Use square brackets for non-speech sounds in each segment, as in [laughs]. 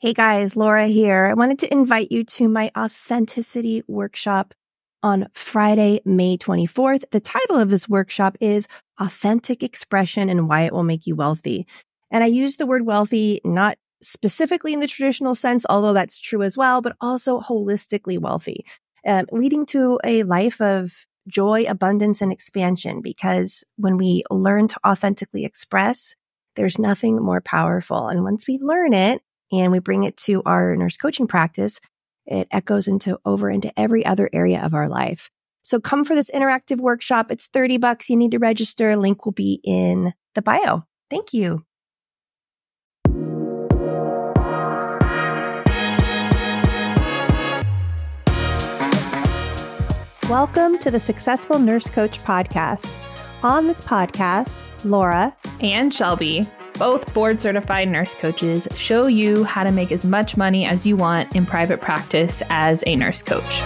Hey guys, Laura here. I wanted to invite you to my authenticity workshop on Friday, May 24th. The title of this workshop is Authentic Expression and Why It Will Make You Wealthy. And I use the word wealthy not specifically in the traditional sense, although that's true as well, but also holistically wealthy, um, leading to a life of joy, abundance, and expansion. Because when we learn to authentically express, there's nothing more powerful. And once we learn it, and we bring it to our nurse coaching practice, it echoes into over into every other area of our life. So come for this interactive workshop. It's 30 bucks. You need to register. Link will be in the bio. Thank you. Welcome to the Successful Nurse Coach podcast. On this podcast, Laura and Shelby both board certified nurse coaches show you how to make as much money as you want in private practice as a nurse coach.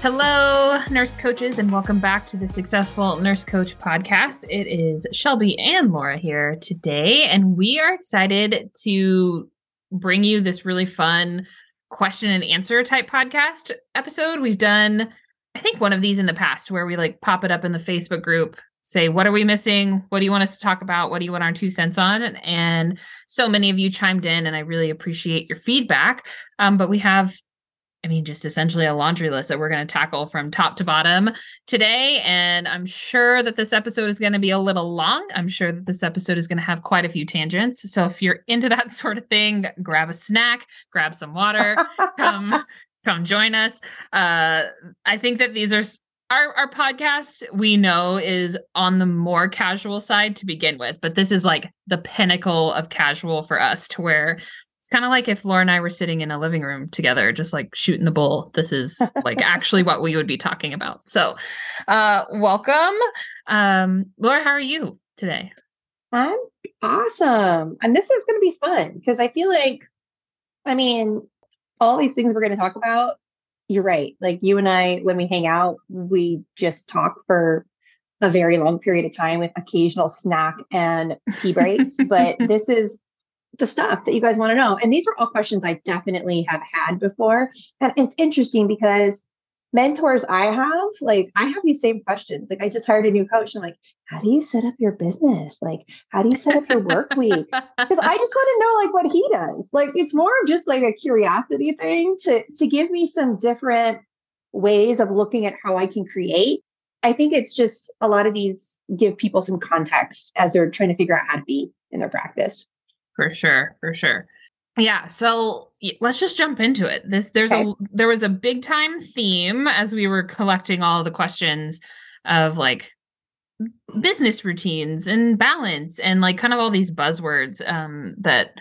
Hello, nurse coaches, and welcome back to the Successful Nurse Coach podcast. It is Shelby and Laura here today, and we are excited to bring you this really fun question and answer type podcast episode. We've done I think one of these in the past where we like pop it up in the Facebook group, say, what are we missing? What do you want us to talk about? What do you want our two cents on? And so many of you chimed in, and I really appreciate your feedback. Um, but we have, I mean, just essentially a laundry list that we're going to tackle from top to bottom today. And I'm sure that this episode is going to be a little long. I'm sure that this episode is going to have quite a few tangents. So if you're into that [laughs] sort of thing, grab a snack, grab some water, come come join us. Uh, I think that these are our our podcast. We know is on the more casual side to begin with, but this is like the pinnacle of casual for us, to where it's kind of like if Laura and I were sitting in a living room together, just like shooting the bull. This is like [laughs] actually what we would be talking about. So, uh, welcome, um, Laura. How are you today? I'm awesome, and this is going to be fun because I feel like, I mean, all these things we're going to talk about, you're right. Like you and I, when we hang out, we just talk for a very long period of time with occasional snack and tea breaks. [laughs] but this is the stuff that you guys want to know. And these are all questions I definitely have had before. And it's interesting because mentors I have, like I have these same questions. Like I just hired a new coach. And I'm like, how do you set up your business? Like, how do you set up your work week? Because I just want to know like what he does. Like it's more of just like a curiosity thing to to give me some different ways of looking at how I can create. I think it's just a lot of these give people some context as they're trying to figure out how to be in their practice. For sure, for sure. Yeah, so let's just jump into it. This there's okay. a there was a big time theme as we were collecting all the questions of like business routines and balance and like kind of all these buzzwords um that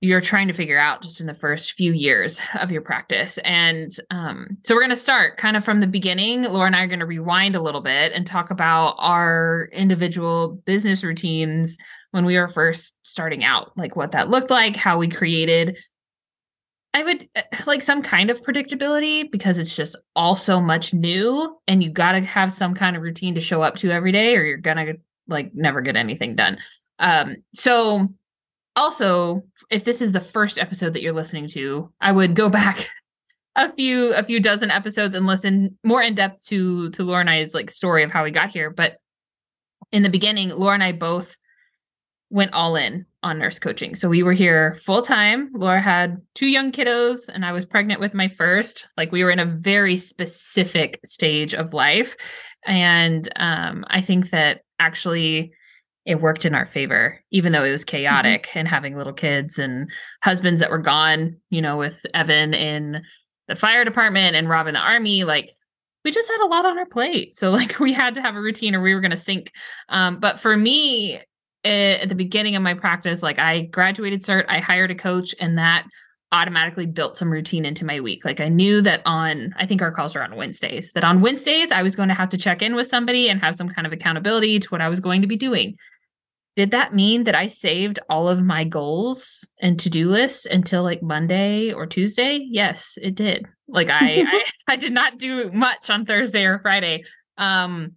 you're trying to figure out just in the first few years of your practice. And um, so we're going to start kind of from the beginning. Laura and I are going to rewind a little bit and talk about our individual business routines when we were first starting out, like what that looked like, how we created. I would eh, like some kind of predictability because it's just all so much new and you got to have some kind of routine to show up to every day or you're going to like never get anything done. Um, so also, if this is the first episode that you're listening to, I would go [laughs] back a few a few dozen episodes and listen more in depth to to Laura and I's like story of how we got here. But in the beginning, Laura and I both went all in on nurse coaching. So we were here full time. Laura had two young kiddos and I was pregnant with my first. Like we were in a very specific stage of life. And um, I think that actually it worked in our favor, even though it was mm-hmm. chaotic mm-hmm. and having little kids and husbands that were gone, you know, with Evan in the fire department and Rob in the army. Like we just had a lot on our plate. So like [laughs] we had to have a routine or we were going to sink. Um, but for me, at the beginning of my practice, like I graduated cert, I hired a coach, and that automatically built some routine into my week. Like I knew that on, I think our calls are on Wednesdays, that on Wednesdays I was going to have to check in with somebody and have some kind of accountability to what I was going to be doing. Did that mean that I saved all of my goals and to-do lists until like Monday or Tuesday? Yes, it did. Like I, [laughs] I, I did not do much on Thursday or Friday. Um,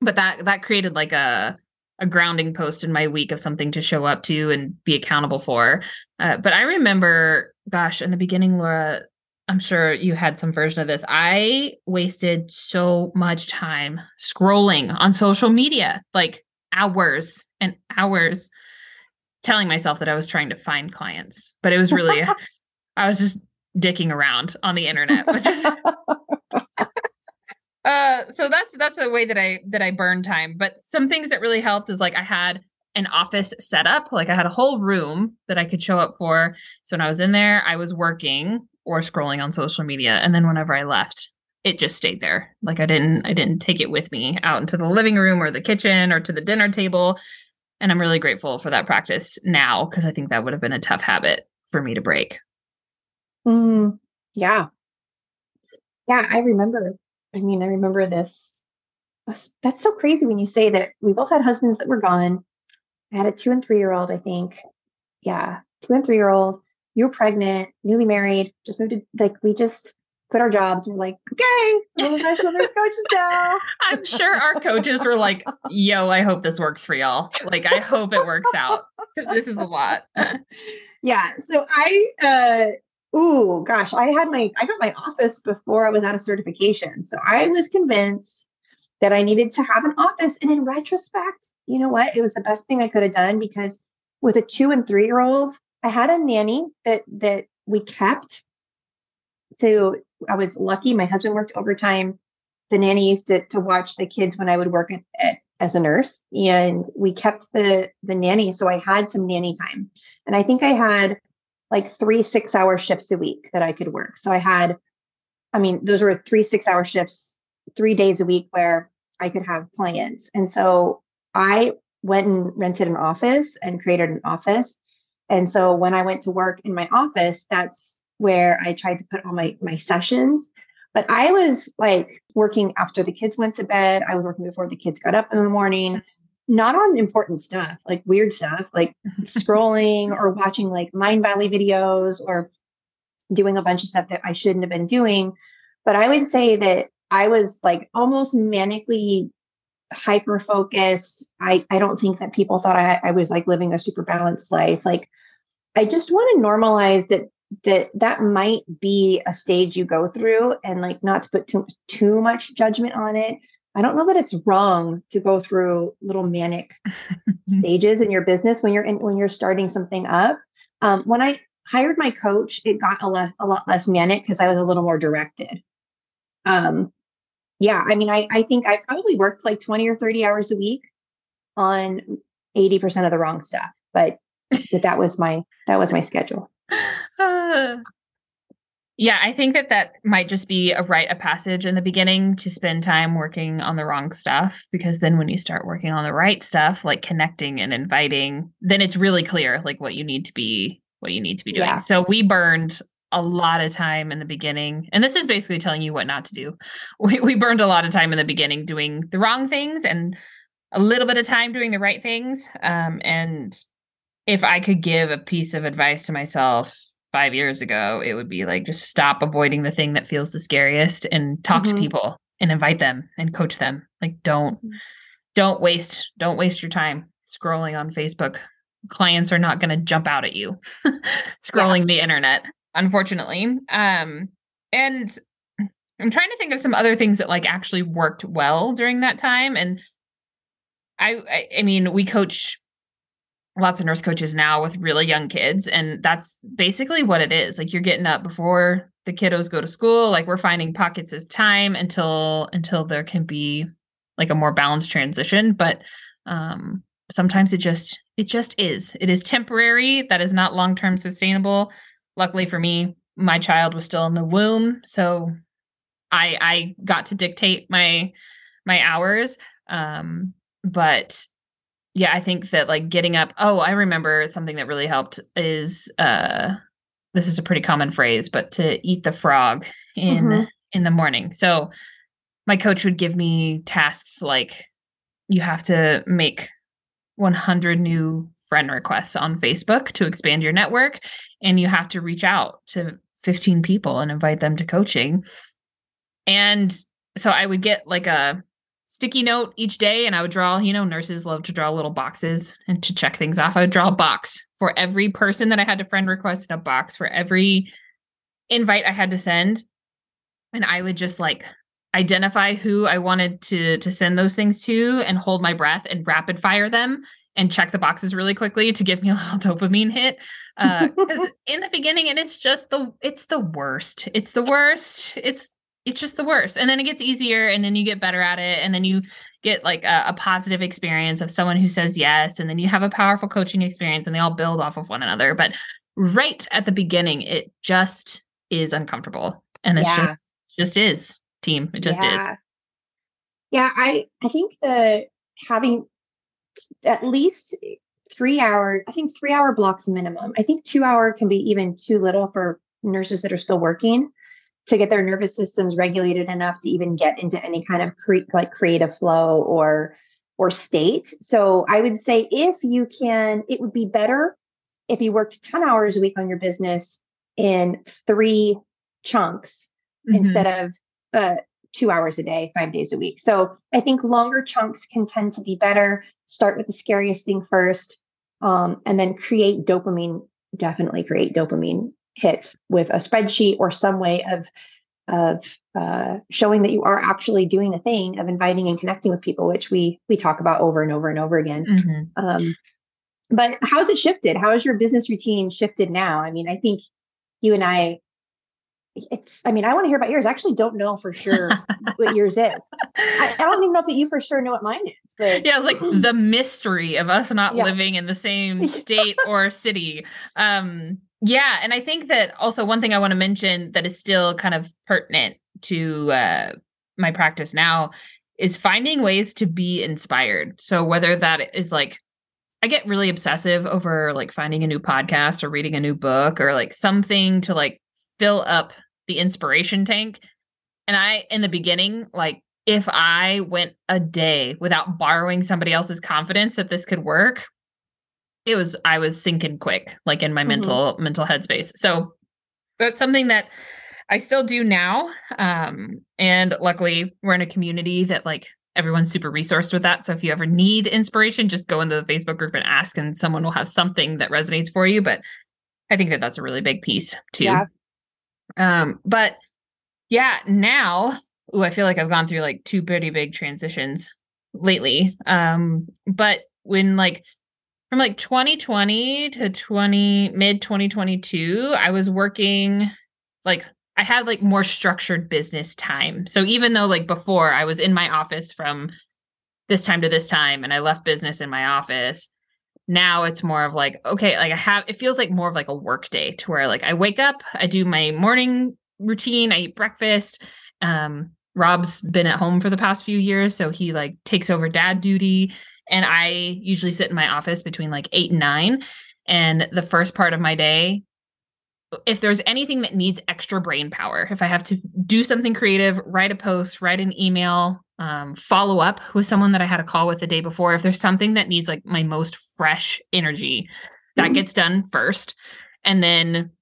but that that created like a a grounding post in my week of something to show up to and be accountable for. Uh, but I remember, gosh, in the beginning, Laura, I'm sure you had some version of this. I wasted so much time scrolling on social media, like hours and hours, telling myself that I was trying to find clients, but it was really, [laughs] I was just dicking around on the internet, which is [laughs] uh so that's that's a way that I that I burn time. But some things that really helped is like I had an office set up, like I had a whole room that I could show up for. So when I was in there, I was working or scrolling on social media. And then whenever I left, it just stayed there. Like I didn't I didn't take it with me out into the living room or the kitchen or to the dinner table. And I'm really grateful for that practice now because I think that would have been a tough habit for me to break. Mm, yeah. Yeah, I remember. I mean, I remember this. That's so crazy when you say that we both had husbands that were gone. I had a two and three year old, I think. Yeah, two and three year old. You were pregnant, newly married, just moved to, like, we just quit our jobs. We're like, okay, we're professional nurse coaches [laughs] now. I'm sure our coaches were like, yo, I hope this works for y'all. Like, I hope it works out because this is a lot. [laughs] yeah. So I, uh, Ooh, gosh, I had my I got my office before I was out of certification. So I was convinced that I needed to have an office. And in retrospect, you know what? It was the best thing I could have done because with a two and three year old, I had a nanny that that we kept. So I was lucky. My husband worked overtime. The nanny used to to watch the kids when I would work at, at, as a nurse, and we kept the the nanny. So I had some nanny time, and I think I had like three six hour shifts a week that I could work. So I had, I mean, those were three six hour shifts, three days a week where I could have clients. And so I went and rented an office and created an office. And so when I went to work in my office, that's where I tried to put all my my sessions. But I was like working after the kids went to bed. I was working before the kids got up in the morning not on important stuff, like weird stuff, like [laughs] scrolling or watching like Mindvalley videos or doing a bunch of stuff that I shouldn't have been doing. But I would say that I was like almost manically hyper focused. I, I don't think that people thought I, I was like living a super balanced life. Like I just want to normalize that that that might be a stage you go through and like not to put too too much judgment on it I don't know that it's wrong to go through little manic [laughs] stages in your business when you're in when you're starting something up. Um, when I hired my coach, it got a, le- a lot less manic because I was a little more directed. Um, yeah, I mean, I, I think I probably worked like 20 or 30 hours a week on 80% of the wrong stuff, but, that was my that was my schedule. Uh, [laughs] Yeah, I think that that might just be a rite of passage in the beginning to spend time working on the wrong stuff because then when you start working on the right stuff, like connecting and inviting, then it's really clear like what you need to be what you need to be doing. Yeah. So we burned a lot of time in the beginning. And this is basically telling you what not to do. [laughs] We we burned a lot of time in the beginning doing the wrong things and a little bit of time doing the right things. Um, and if I could give a piece of advice to myself five years ago, it would be like just stop avoiding the thing that feels the scariest and talk mm-hmm. to people and invite them and coach them. Like don't mm. don't waste don't waste your time scrolling on Facebook. Clients are not going to jump out at you [laughs] scrolling yeah. the internet, unfortunately. Um and I'm trying to think of some other things that like actually worked well during that time and I, I, I mean, we coach lots of nurse coaches now with really young kids and that's basically what it is. Like you're getting up before the kiddos go to school like we're finding pockets of time until until there can be like a more balanced transition but um sometimes it just it just is. It is temporary. That is not long term sustainable. Luckily for me my child was still in the womb so i i got to dictate my my hours um but yeah, I think that like getting up. Oh, I remember something that really helped is uh this is a pretty common phrase, but to eat the frog in mm-hmm. in the morning. So my coach would give me tasks like you have to make 100 new friend requests on Facebook to expand your network and you have to reach out to 15 people and invite them to coaching. And so I would get like a sticky note each day and I would draw, you know, nurses love to draw little boxes and to check things off. I would draw a box for every person that I had to friend request and a box for every invite I had to send. And I would just like identify who I wanted to to send those things to and hold my breath and rapid fire them and check the boxes really quickly to give me a [laughs] little dopamine hit. Uh because uh, [laughs] in the beginning, and it's just the it's the worst. It's the worst. It's it's just the worst. And then it gets easier, and then you get better at it, and then you get like a, a positive experience of someone who says yes, and then you have a powerful coaching experience, and they all build off of one another. But right at the beginning, it just is uncomfortable, and it's yeah. just just is team. It just yeah. is. Yeah, I I think the having at least three hour, I think three hour blocks minimum. I think two hour can be even too little for nurses that are still working to get their nervous systems regulated enough to even get into any kind of cre- like creative flow or or state. So I would say if you can, it would be better if you worked 10 hours a week on your business in three chunks mm-hmm. instead of uh, two hours a day, five days a week. So I think longer chunks can tend to be better. Start with the scariest thing first, um, and then create dopamine. Definitely create dopamine hits with a spreadsheet or some way of of uh, showing that you are actually doing a thing of inviting and connecting with people, which we we talk about over and over and over again. Mm-hmm. Um, but how's it shifted? How has your business routine shifted now? I mean, I think you and I it's i mean i want to hear about yours. I actually don't know for sure what yours is. I, I, don't even know if you for sure know what mine is but yeah it's like the mystery of us not yeah. living in the same [laughs] state or city. Um yeah and i think that also one thing i want to mention that is still kind of pertinent to uh my practice now is finding ways to be inspired. So whether that is like I get really obsessive over like finding a new podcast or reading a new book or like something to like fill up the inspiration tank. And I, in the beginning, like if I went a day without borrowing somebody else's confidence that this could work, it was, I was sinking quick, like in my mm-hmm. mental, mental headspace. So that's something that I still do now. Um, and luckily we're in a community that like everyone's super resourced with that. So if you ever need inspiration, just go into the Facebook group and ask, and someone will have something that resonates for you. But I think that that's a really big piece too. Yeah. Um, but yeah, now, ooh, I feel like I've gone through like two pretty big transitions lately. Um, but when like from like 2020 to 20 mid 2022, I was working like I had like more structured business time. So even though like before I was in my office from this time to this time and I left business in my office, now it's more of like okay like i have it feels like more of like a work day to where like i wake up i do my morning routine i eat breakfast. Um rob's been at home for the past few years so he like takes over dad duty and i usually sit in my office between like 8 and 9 and the first part of my day if there's anything that needs extra brain power if i have to do something creative write a post write an email um, follow up with someone that I had a call with the day before. If there's something that needs like my most fresh energy, that mm-hmm. gets done first. And then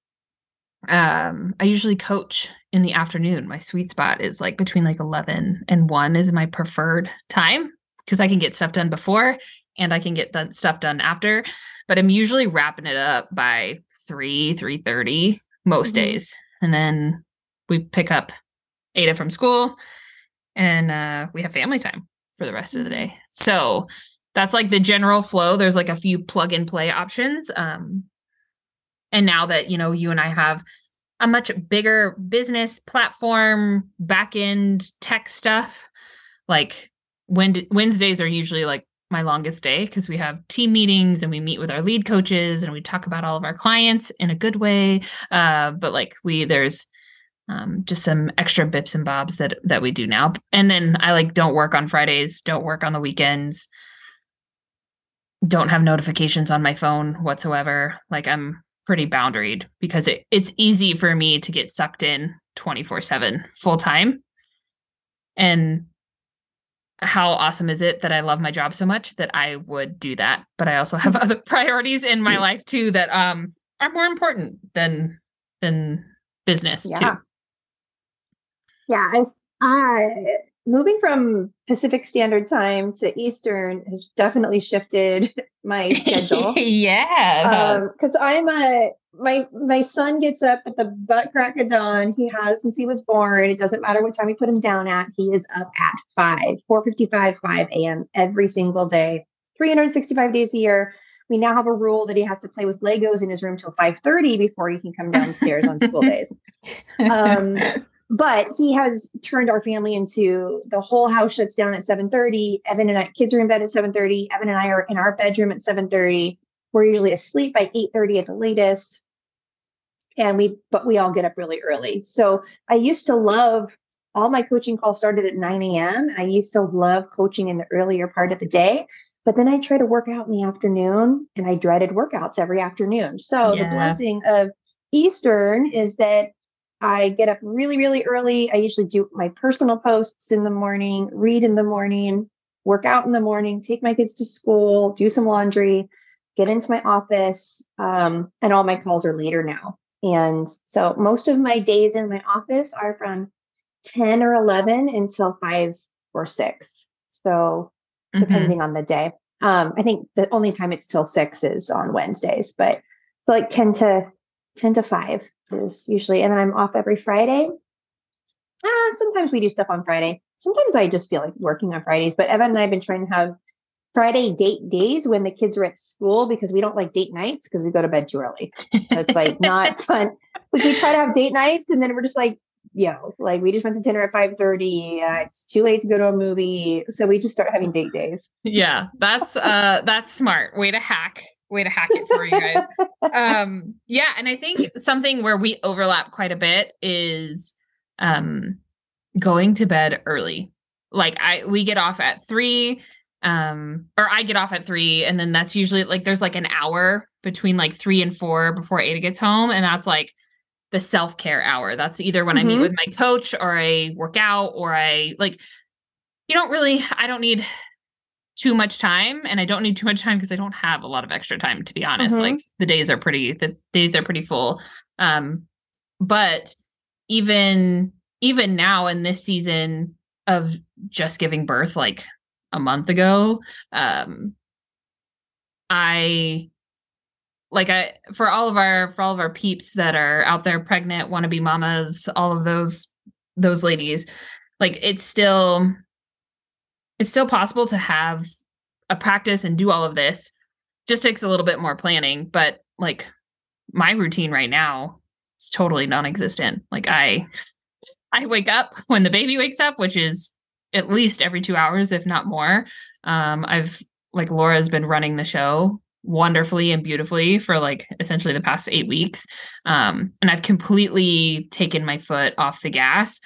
um, I usually coach in the afternoon. My sweet spot is like between like 11 and 1 is my preferred time because I can get stuff done before and I can get done stuff done after. But I'm usually wrapping it up by 3, 3:30 most mm-hmm. days. And then we pick up Ada from school and uh, we have family time for the rest of the day. So that's like the general flow. There's like a few plug and play options. Um, and now that you know you and I have a much bigger business platform, back end tech stuff, like when Wednesdays are usually like my longest day because we have team meetings and we meet with our lead coaches and we talk about all of our clients in a good way. Uh, but like we there's um, just some extra bips and bobs that that we do now. And then I like don't work on Fridays, don't work on the weekends, don't have notifications on my phone whatsoever. Like I'm pretty boundaried because it, it's easy for me to get sucked in 24 7 full time. And how awesome is it that I love my job so much that I would do that? But I also have [laughs] other priorities in my life too that um are more important than than business yeah. too yeah, I, I moving from Pacific Standard Time to Eastern has definitely shifted [laughs] my schedule. [laughs] yeah. Because um, I'm a my my son gets up at the butt crack of dawn. He has since he was born. It doesn't matter what time we put him down at. He is up at five, four fifty five, five a.m. every single day, three hundred sixty five days a year. We now have a rule that he has to play with Legos in his room till five thirty before he can come [laughs] downstairs on school days. Um, but he has turned our family into the whole house shuts down at 7.30 evan and i kids are in bed at 7.30 evan and i are in our bedroom at 7.30 we're usually asleep by 8.30 at the latest. And we but we all get up really early. So i used to love all my coaching calls started at 9 a.m i used to love coaching in the earlier part of the day but then i try to work out in the afternoon and i dreaded workouts every afternoon. So yeah. the blessing of eastern is that I get up really, really early. I usually do my personal posts in the morning, read in the morning, work out in the morning, take my kids to school, do some laundry, get into my office. Um, and all my calls are later now. And so most of my days in my office are from 10 or 11 until 5 or 6. So mm-hmm. depending on the day. Um, I think the only time it's till 6 is on Wednesdays, but so like 10 to 10 to 5 is usually, and then I'm off every Friday. Ah, sometimes we do stuff on Friday. Sometimes I just feel like working on Fridays, but Evan and I have been trying to have Friday date days when the kids are at school because we don't like date nights because we go to bed too early. So it's like [laughs] not fun. Like we try to have date nights and then we're just like, yo, like we just went to dinner at 5 30. Uh, it's too late to go to a movie. So we just start having date days. Yeah, that's uh that's smart. Way to hack way to hack it for you guys. [laughs] um, yeah, and I think something where we overlap quite a bit is um going to bed early. Like I we get off at three, um, or I get off at three, and then that's usually like there's like an hour between like three and four before Ada gets home, and that's like the self-care hour. That's either when mm-hmm. I meet mm-hmm. with my coach or I work out or I like you don't really I don't need too much time and I don't need too much time because I don't have a lot of extra time to be honest. Mm-hmm. Like the days are pretty the days are pretty full. Um but even even now in this season of just giving birth like a month ago, um I like I for all of our for all of our peeps that are out there pregnant, want to be mamas, all of those those ladies, like it's still it's still possible to have a practice and do all of this. Just takes a little bit more planning, but like my routine right now is totally non-existent. Like I I wake up when the baby wakes up, which is at least every 2 hours if not more. Um I've like Laura's been running the show wonderfully and beautifully for like essentially the past 8 weeks. Um and I've completely taken my foot off the gas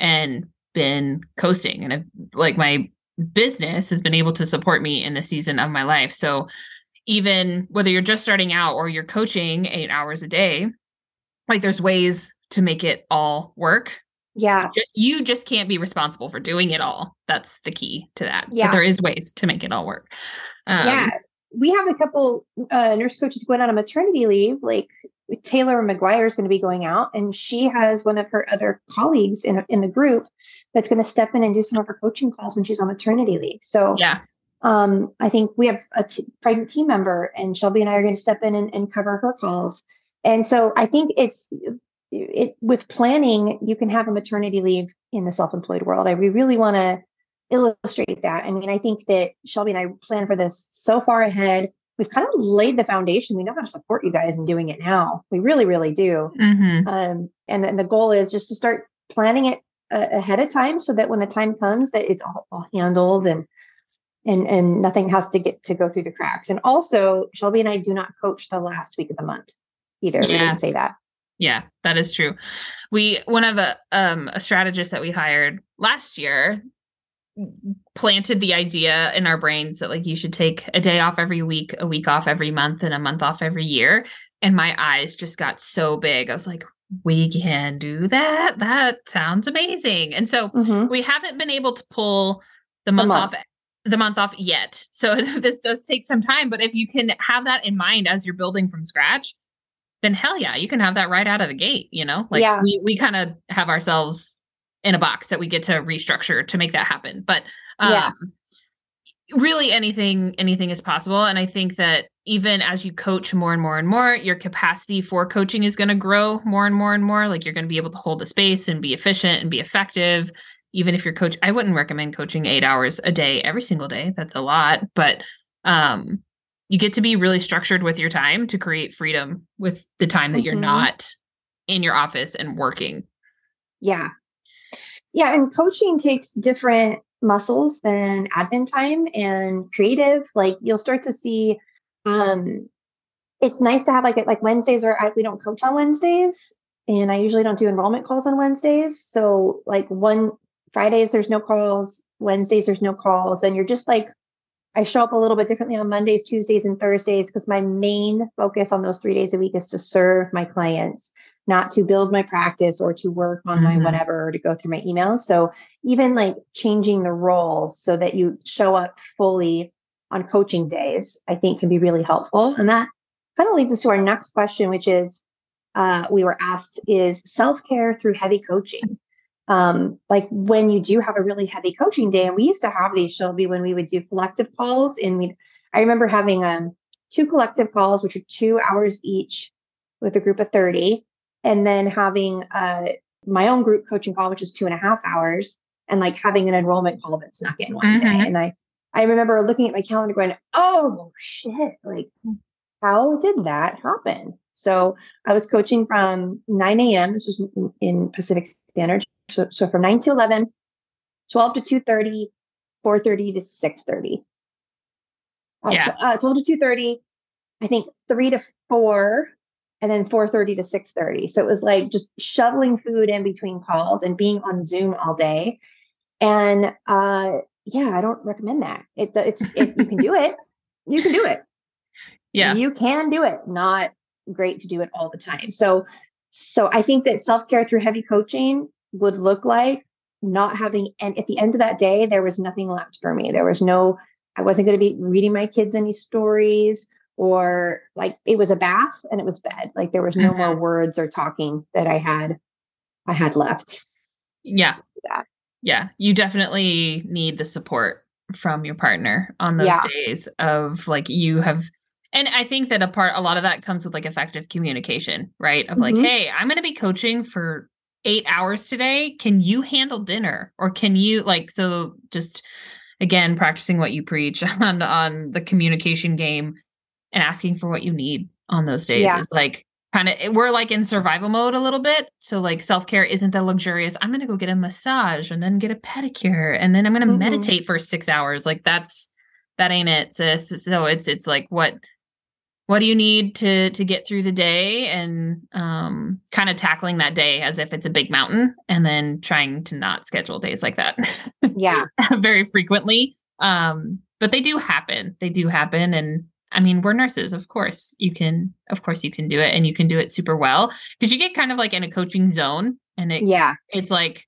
and been coasting and I've like my business has been able to support me in the season of my life. So even whether you're just starting out or you're coaching 8 hours a day, like there's ways to make it all work. Yeah. You just can't be responsible for doing it all. That's the key to that. Yeah. But there is ways to make it all work. Um, yeah. We have a couple uh, nurse coaches going on a maternity leave. Like Taylor McGuire is going to be going out, and she has one of her other colleagues in, in the group that's going to step in and do some of her coaching calls when she's on maternity leave. So yeah, um, I think we have a t- pregnant team member, and Shelby and I are going to step in and, and cover her calls. And so I think it's it with planning, you can have a maternity leave in the self-employed world. I we really want to illustrate that. I mean, I think that Shelby and I plan for this so far ahead. We've kind of laid the foundation. We know how to support you guys in doing it now. We really, really do. Mm-hmm. Um, and then the goal is just to start planning it ahead of time so that when the time comes that it's all, all handled and and and nothing has to get to go through the cracks. And also, Shelby and I do not coach the last week of the month either. Yeah. We didn't say that. Yeah, that is true. We one of a um a strategist that we hired last year planted the idea in our brains that like you should take a day off every week, a week off every month, and a month off every year. And my eyes just got so big. I was like, we can do that. That sounds amazing. And so mm-hmm. we haven't been able to pull the month, month, off the month off yet. So [laughs] this does take some time, but if you can have that in mind as you're building from scratch, then hell yeah, you can have that right out of the gate, you know? Like yeah. we we kind of have ourselves in a box that we get to restructure to make that happen. But um, yeah. really anything anything is possible and I think that even as you coach more and more and more, your capacity for coaching is going to grow more and more and more. Like you're going to be able to hold the space and be efficient and be effective even if you're coach I wouldn't recommend coaching 8 hours a day every single day. That's a lot, but um you get to be really structured with your time to create freedom with the time that mm-hmm. you're not in your office and working. Yeah. Yeah, and coaching takes different muscles than admin time and creative. Like you'll start to see um it's nice to have like like Wednesdays or we don't coach on Wednesdays and I usually don't do enrollment calls on Wednesdays. So like one Fridays, there's no calls. Wednesdays, there's no calls. And you're just like, I show up a little bit differently on Mondays, Tuesdays, and Thursdays because my main focus on those three days a week is to serve my clients, not to build my practice or to work on mm-hmm. my whatever or to go through my emails. So even like changing the roles so that you show up fully on coaching days, I think can be really helpful. And that kind of leads us to our next question, which is uh, we were asked is self care through heavy coaching um, like when you do have a really heavy coaching day, and we used to have these, Shelby, when we would do collective calls, and we I remember having um two collective calls, which are two hours each with a group of 30, and then having uh my own group coaching call, which is two and a half hours, and like having an enrollment call that snuck in one mm-hmm. day. And I I remember looking at my calendar going, oh shit, like how did that happen? So I was coaching from 9 a.m. This was in Pacific Standard so, so from 9 to 11, 12 to 2.30, 4.30 to 6.30. Uh, yeah. Uh, 12 to 2.30, I think 3 to 4, and then 4.30 to 6.30. So it was like just shoveling food in between calls and being on Zoom all day. And uh, yeah, I don't recommend that. It, it's it, you can do it. [laughs] You can do it. Yeah. You can do it. Not great to do it all the time. So so I think that self-care through heavy coaching would look like not having and at the end of that day there was nothing left for me there was no i wasn't going to be reading my kids any stories or like it was a bath and it was bed like there was no mm-hmm. more words or talking that i had i had left yeah yeah you definitely need the support from your partner on those yeah. days of like you have and i think that a part a lot of that comes with like effective communication right of like mm-hmm. hey i'm going to be coaching for eight hours today. Can you handle dinner? Or can you like so just again practicing what you preach [laughs] on on the communication game and asking for what you need on those days yeah. is like kind of we're like in survival mode a little bit. So like self-care isn't the luxurious, I'm gonna go get a massage and then get a pedicure and then I'm gonna mm-hmm. meditate for six hours. Like that's that ain't it, sis. So it's it's like what what do you need to to get through the day and um, kind of tackling that day as if it's a big mountain and then trying to not schedule days like that [laughs] yeah very frequently um, but they do happen they do happen and i mean we're nurses of course you can of course you can do it and you can do it super well because you get kind of like in a coaching zone and it yeah it's like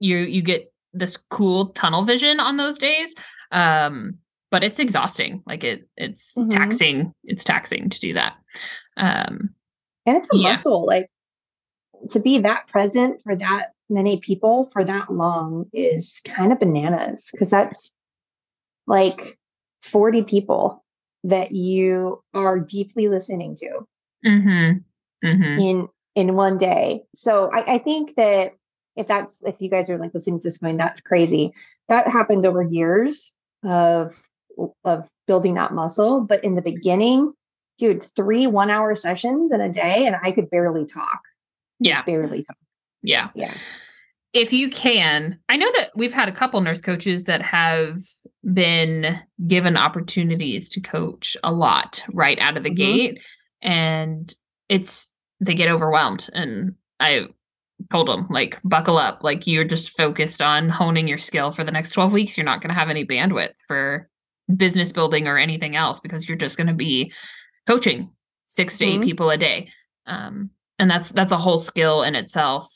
you you get this cool tunnel vision on those days um but it's exhausting. Like it, it's mm-hmm. taxing. It's taxing to do that. Um, and it's a yeah. muscle. Like to be that present for that many people for that long is kind of bananas because that's like 40 people that you are deeply listening to mm-hmm. Mm-hmm. in in one day. So I, I think that if that's if you guys are like listening to this going, that's crazy. That happened over years of of building that muscle. But in the beginning, dude, three one hour sessions in a day, and I could barely talk. Yeah. Barely talk. Yeah. Yeah. If you can, I know that we've had a couple nurse coaches that have been given opportunities to coach a lot right out of the mm-hmm. gate. And it's, they get overwhelmed. And I told them, like, buckle up. Like, you're just focused on honing your skill for the next 12 weeks. You're not going to have any bandwidth for business building or anything else because you're just going to be coaching 6 to mm-hmm. 8 people a day. Um, and that's that's a whole skill in itself.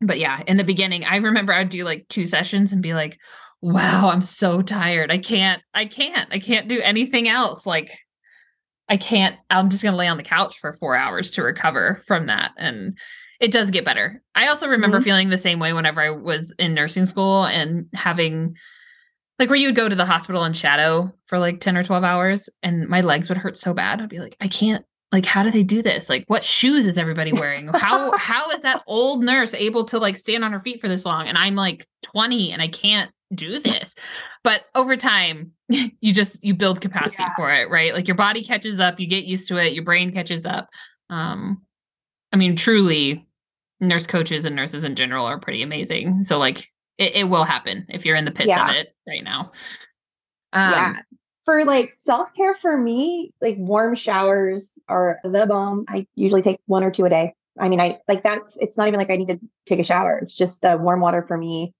But yeah, in the beginning, I remember I'd do like two sessions and be like, "Wow, I'm so tired. I can't I can't. I can't do anything else." Like I can't I'm just going to lay on the couch for 4 hours to recover from that and it does get better. I also remember mm-hmm. feeling the same way whenever I was in nursing school and having like where you would go to the hospital and shadow for like 10 or 12 hours and my legs would hurt so bad. I'd be like, I can't like how do they do this? Like what shoes is everybody wearing? [laughs] How how is that old nurse able to like stand on her feet for this long? And I'm like 20 and I can't do this. But over time, [laughs] you just you build capacity yeah. for it, right? Like your body catches up, you get used to it, your brain catches up. Um I mean, truly, nurse coaches and nurses in general are pretty amazing. So like it, it will happen if you're in the pits yeah. of it right now. Um, yeah. For like self care for me, like warm showers are the bomb. I usually take one or two a day. I mean, I like that's it's not even like I need to take a shower. It's just the warm water for me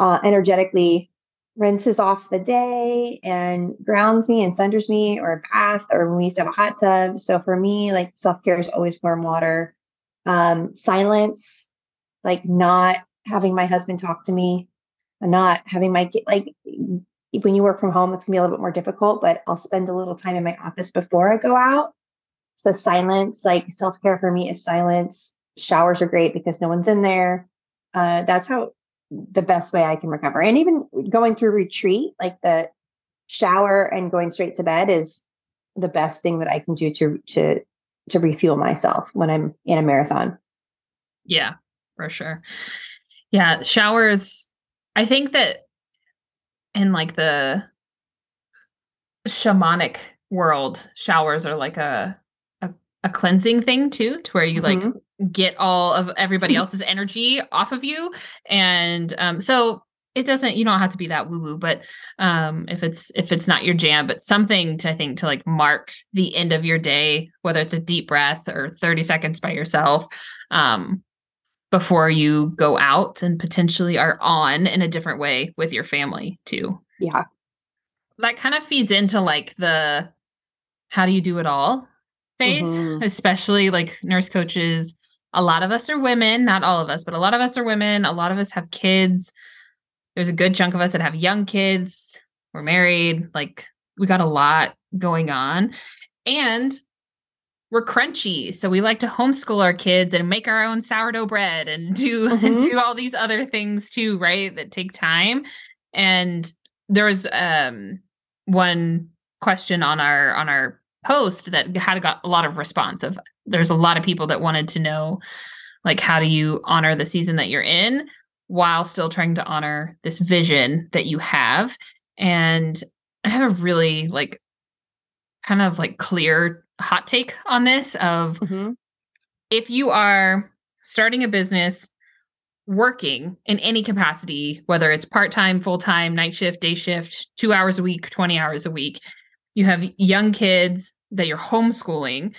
uh energetically rinses off the day and grounds me and centers me or a bath or we used to have a hot tub. So for me, like self care is always warm water. Um, silence, like not having my husband talk to me, not having my kid, like when you work from home, it's gonna be a little bit more difficult, but I'll spend a little time in my office before I go out. So silence, like self care for me is silence. Showers are great because no one's in there. Uh, that's how the best way I can recover. And even going through retreat, like the shower and going straight to bed is the best thing that I can do to to to refuel myself when I'm in a marathon. Yeah, for sure. Yeah, showers I think that in like the shamanic world, showers are like a a, a cleansing thing too, to where you mm-hmm. like get all of everybody [clears throat] else's energy off of you and um so it doesn't you don't have to be that woo woo but um if it's if it's not your jam but something to i think to like mark the end of your day whether it's a deep breath or 30 seconds by yourself um before you go out and potentially are on in a different way with your family too yeah that kind of feeds into like the how do you do it all phase mm-hmm. especially like nurse coaches a lot of us are women, not all of us, but a lot of us are women. A lot of us have kids. There's a good chunk of us that have young kids. We're married. Like we got a lot going on. And we're crunchy. So we like to homeschool our kids and make our own sourdough bread and do [laughs] mm-hmm. and do all these other things too, right? That take time. And there was um one question on our on our post that had got a lot of response of there's a lot of people that wanted to know like how do you honor the season that you're in while still trying to honor this vision that you have and i have a really like kind of like clear hot take on this of mm-hmm. if you are starting a business working in any capacity whether it's part-time full-time night shift day shift 2 hours a week 20 hours a week you have young kids that you're homeschooling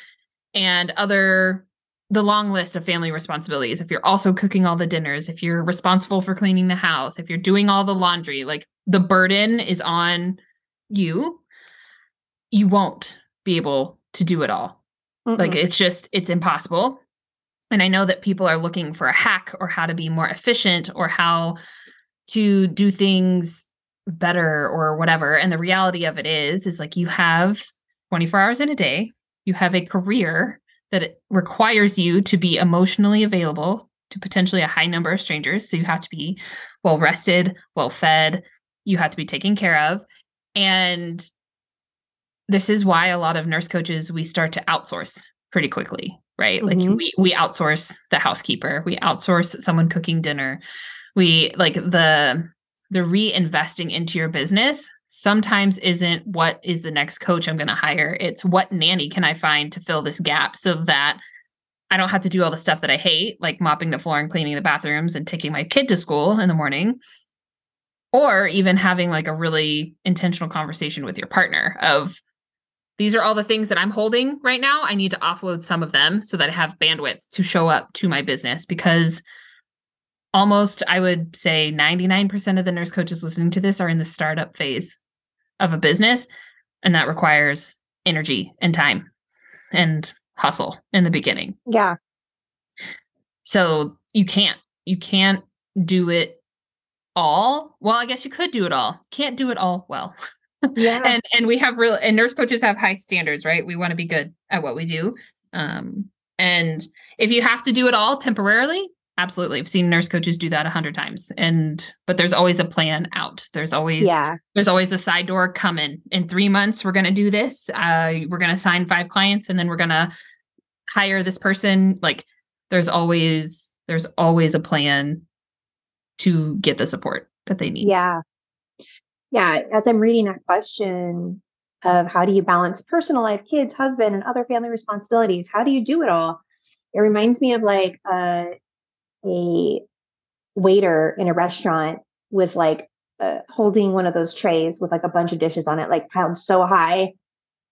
and other the long list of family responsibilities if you're also cooking all the dinners if you're responsible for cleaning the house if you're doing all the laundry like the burden is on you you won't be able to do it all Mm-mm. like it's just it's impossible and i know that people are looking for a hack or how to be more efficient or how to do things better or whatever and the reality of it is is like you have 24 hours in a day. You have a career that requires you to be emotionally available to potentially a high number of strangers. So you have to be well rested, well fed, you have to be taken care of. And this is why a lot of nurse coaches we start to outsource pretty quickly, right? Mm-hmm. Like we we outsource the housekeeper, we outsource someone cooking dinner. We like the the reinvesting into your business sometimes isn't what is the next coach I'm going to hire. It's what nanny can I find to fill this gap so that I don't have to do all the stuff that I hate, like mopping the floor and cleaning the bathrooms and taking my kid to school in the morning. Or even having like a really intentional conversation with your partner of these are all the things that I'm holding right now. I need to offload some of them so that I have bandwidth to show up to my business because almost, I would say 99% of the nurse coaches listening to this are in the startup phase of a business and that requires energy and time and hustle in the beginning. Yeah. So you can't you can't do it all. Well, I guess you could do it all. Can't do it all well. [laughs] Yeah. and and we have real and nurse coaches have high standards, right? We want to be good at what we do. Um And if you have to do it all temporarily, absolutely. I've seen nurse coaches do that a hundred times. And but there's always a plan out. There's always yeah. There's always a side door coming. In three months, we're gonna do this. Uh, we're gonna sign five clients, and then we're gonna hire this person. Like there's always there's always a plan to get the support that they need. Yeah. Yeah. As I'm reading that question of how do you balance personal life, kids, husband, and other family responsibilities, how do you do it all? It reminds me of like uh, a waiter in a restaurant with like uh, holding one of those trays with like a bunch of dishes on it, like piled so high.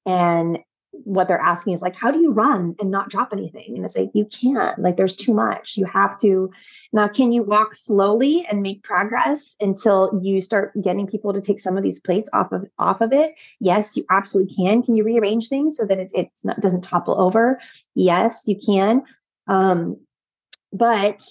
And what they're asking is like, how do you run and not drop anything? And it's like, you can't, like, there's too much. You have to. Now, can you walk slowly and make progress until you start getting people to take some of these plates off of off of it? Yes, you absolutely can. Can you rearrange things so that it it's not, doesn't topple over? Yes, you can. Um, but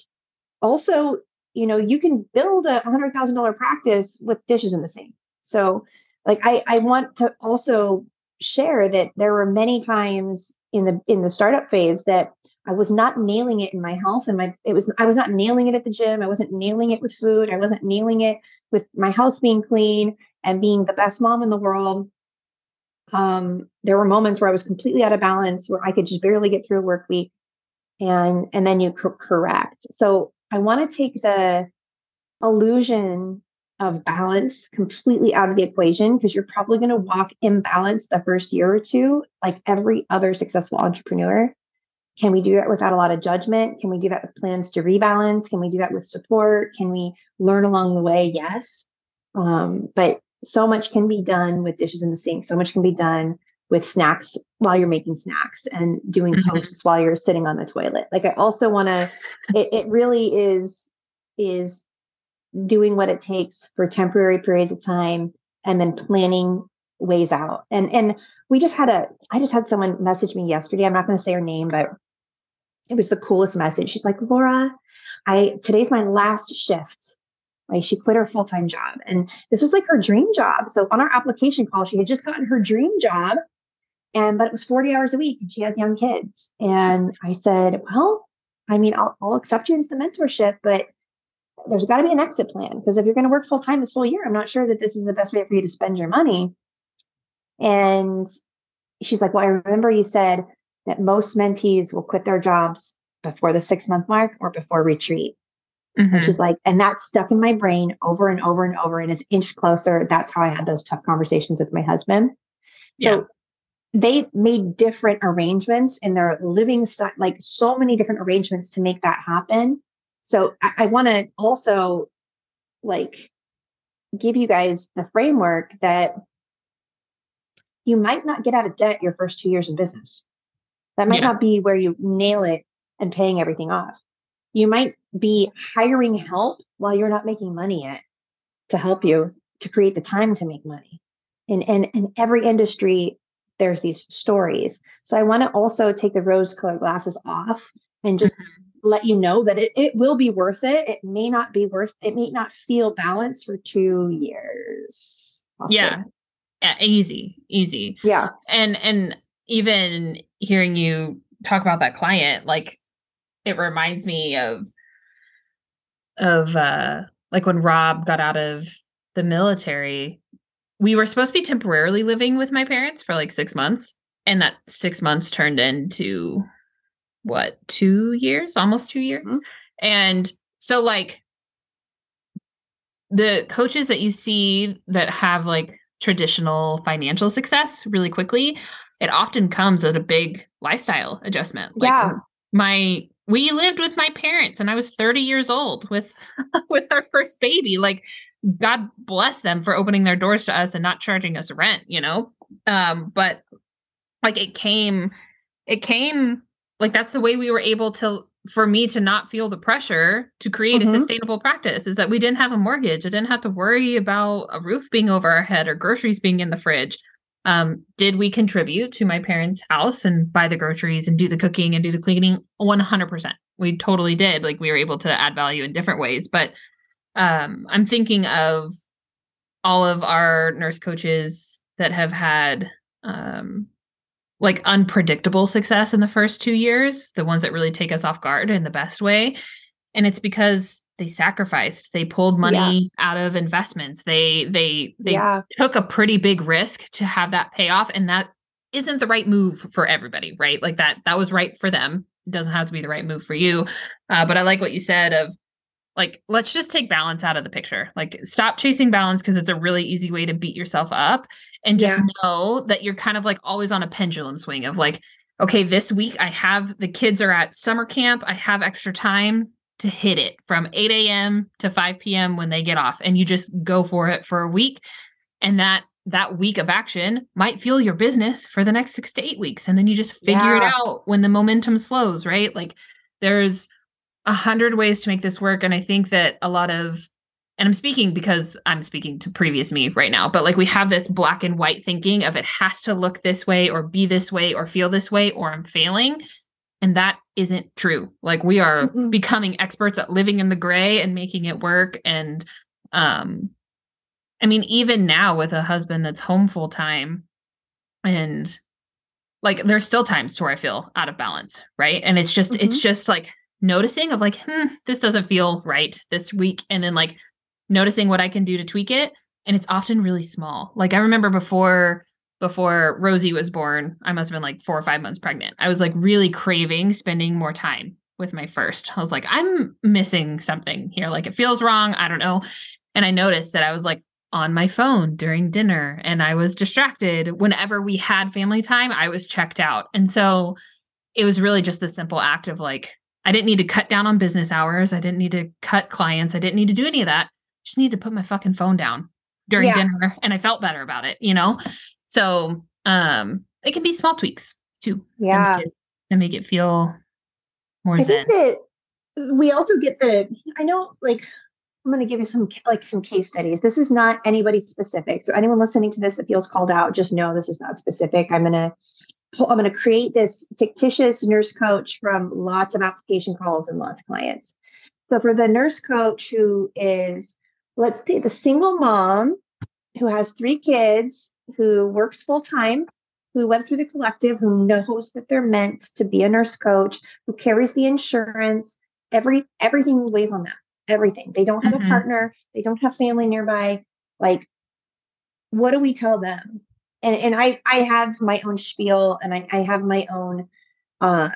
also, you know, you can build a hundred thousand dollar practice with dishes in the sink. So, like, I I want to also share that there were many times in the in the startup phase that I was not nailing it in my health and my it was I was not nailing it at the gym. I wasn't nailing it with food. I wasn't nailing it with my house being clean and being the best mom in the world. Um, there were moments where I was completely out of balance, where I could just barely get through a work week, and and then you correct. So I want to take the illusion of balance completely out of the equation because you're probably going to walk imbalanced the first year or two, like every other successful entrepreneur. Can we do that without a lot of judgment? Can we do that with plans to rebalance? Can we do that with support? Can we learn along the way? Yes. Um, but so much can be done with dishes in the sink. So much can be done with snacks while you're making snacks and doing mm-hmm. posts while you're sitting on the toilet. Like I also want to, it, it really is, is doing what it takes for temporary periods of time and then planning ways out. And and we just had a I just had someone message me yesterday. I'm not going to say her name, but it was the coolest message. She's like, "Laura, I today's my last shift." Like she quit her full-time job and this was like her dream job. So on our application call, she had just gotten her dream job and but it was 40 hours a week and she has young kids. And I said, "Well, I mean, I'll, I'll accept you into the mentorship, but there's got to be an exit plan because if you're going to work full time this whole year, I'm not sure that this is the best way for you to spend your money. And she's like, Well, I remember you said that most mentees will quit their jobs before the six month mark or before retreat. Mm-hmm. And she's like, and that's stuck in my brain over and over and over and it's inched closer. That's how I had those tough conversations with my husband. So yeah. they made different arrangements in their living, like so many different arrangements to make that happen. So I, I want to also like give you guys the framework that you might not get out of debt your first two years in business. That might yeah. not be where you nail it and paying everything off. You might be hiring help while you're not making money yet to help you to create the time to make money. And and in every industry, there's these stories. So I want to also take the rose colored glasses off and just mm-hmm let you know that it, it will be worth it. It may not be worth it may not feel balanced for two years. Yeah. yeah. Easy. Easy. Yeah. And and even hearing you talk about that client, like it reminds me of of uh like when Rob got out of the military, we were supposed to be temporarily living with my parents for like six months. And that six months turned into what two years almost two years mm-hmm. and so like the coaches that you see that have like traditional financial success really quickly it often comes at a big lifestyle adjustment like yeah. my we lived with my parents and i was 30 years old with [laughs] with our first baby like god bless them for opening their doors to us and not charging us rent you know um but like it came it came like that's the way we were able to for me to not feel the pressure to create mm-hmm. a sustainable practice is that we didn't have a mortgage. I didn't have to worry about a roof being over our head or groceries being in the fridge. Um, did we contribute to my parents' house and buy the groceries and do the cooking and do the cleaning? 100%. We totally did. Like we were able to add value in different ways. But um, I'm thinking of all of our nurse coaches that have had um, like unpredictable success in the first two years, the ones that really take us off guard in the best way. And it's because they sacrificed. They pulled money yeah. out of investments. They they they yeah. took a pretty big risk to have that payoff. And that isn't the right move for everybody, right? Like that that was right for them. It doesn't have to be the right move for you. Uh, but I like what you said of like let's just take balance out of the picture. Like stop chasing balance because it's a really easy way to beat yourself up and just yeah. know that you're kind of like always on a pendulum swing of like, okay, this week I have the kids are at summer camp. I have extra time to hit it from 8 a.m. to 5 p.m. when they get off. And you just go for it for a week. And that that week of action might fuel your business for the next six to eight weeks. And then you just figure yeah. it out when the momentum slows, right? Like there's a hundred ways to make this work. And I think that a lot of and I'm speaking because I'm speaking to previous me right now, but like we have this black and white thinking of it has to look this way or be this way or feel this way or I'm failing. And that isn't true. Like we are mm-hmm. becoming experts at living in the gray and making it work. And um, I mean, even now with a husband that's home full time and like there's still times to where I feel out of balance, right? And it's just, mm-hmm. it's just like noticing of like, hmm, this doesn't feel right this week. And then like noticing what I can do to tweak it. And it's often really small. Like I remember before before Rosie was born, I must have been like four or five months pregnant. I was like really craving spending more time with my first. I was like, I'm missing something here. Like it feels wrong. I don't know. And I noticed that I was like on my phone during dinner and I was distracted. Whenever we had family time, I was checked out. And so it was really just the simple act of like, I didn't need to cut down on business hours. I didn't need to cut clients. I didn't need to do any of that just need to put my fucking phone down during yeah. dinner and I felt better about it, you know? So um it can be small tweaks too. Yeah. To make it, to make it feel more I zen. Think that we also get the I know like I'm going to give you some like some case studies. This is not anybody specific. So anyone listening to this that feels called out, just know this is not specific. I'm going to I'm going to create this fictitious nurse coach from lots of application calls and lots of clients. So for the nurse coach who is let's say the single mom who has three kids, who works full time, who went through the collective, who knows that they're meant to be a nurse coach, who carries the insurance, every everything weighs on them. Everything. They don't have mm-hmm. a partner, they don't have family nearby. Like, what do we tell them? And and I I have my own spiel and I, I have my own uh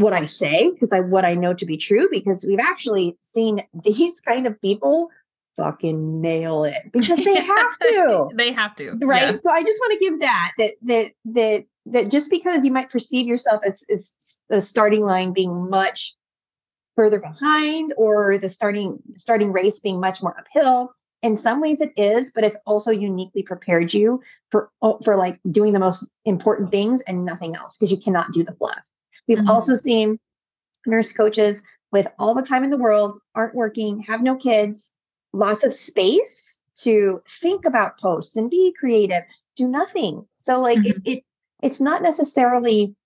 what I say because I what I know to be true because we've actually seen these kind of people fucking nail it because they [laughs] have to. they have to. Right. Yeah. So I just want to give that that that that that just because you might perceive yourself as, as the starting line being much further behind or the starting starting race being much more uphill in some ways it is but it's also uniquely prepared you for for like doing the most important things and nothing else because you cannot do the fluff We've mm-hmm. also seen nurse coaches with all the time in the world, aren't working, have no kids, lots of space to think about posts and be creative, do nothing. So like mm-hmm. it, it it's not necessarily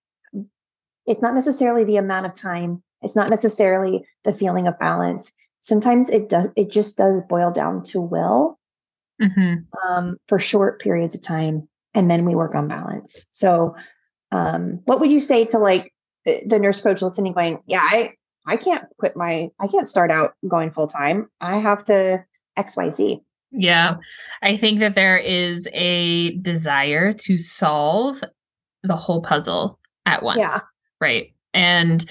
it's not necessarily the amount of time. It's not necessarily the feeling of balance. Sometimes it does it just does boil down to will mm-hmm. um, for short periods of time. And then we work on balance. So um, what would you say to like the nurse coach listening going, yeah, I, I can't quit my, I can't start out going full time. I have to XYZ. Yeah. I think that there is a desire to solve the whole puzzle at once. Yeah. Right. And,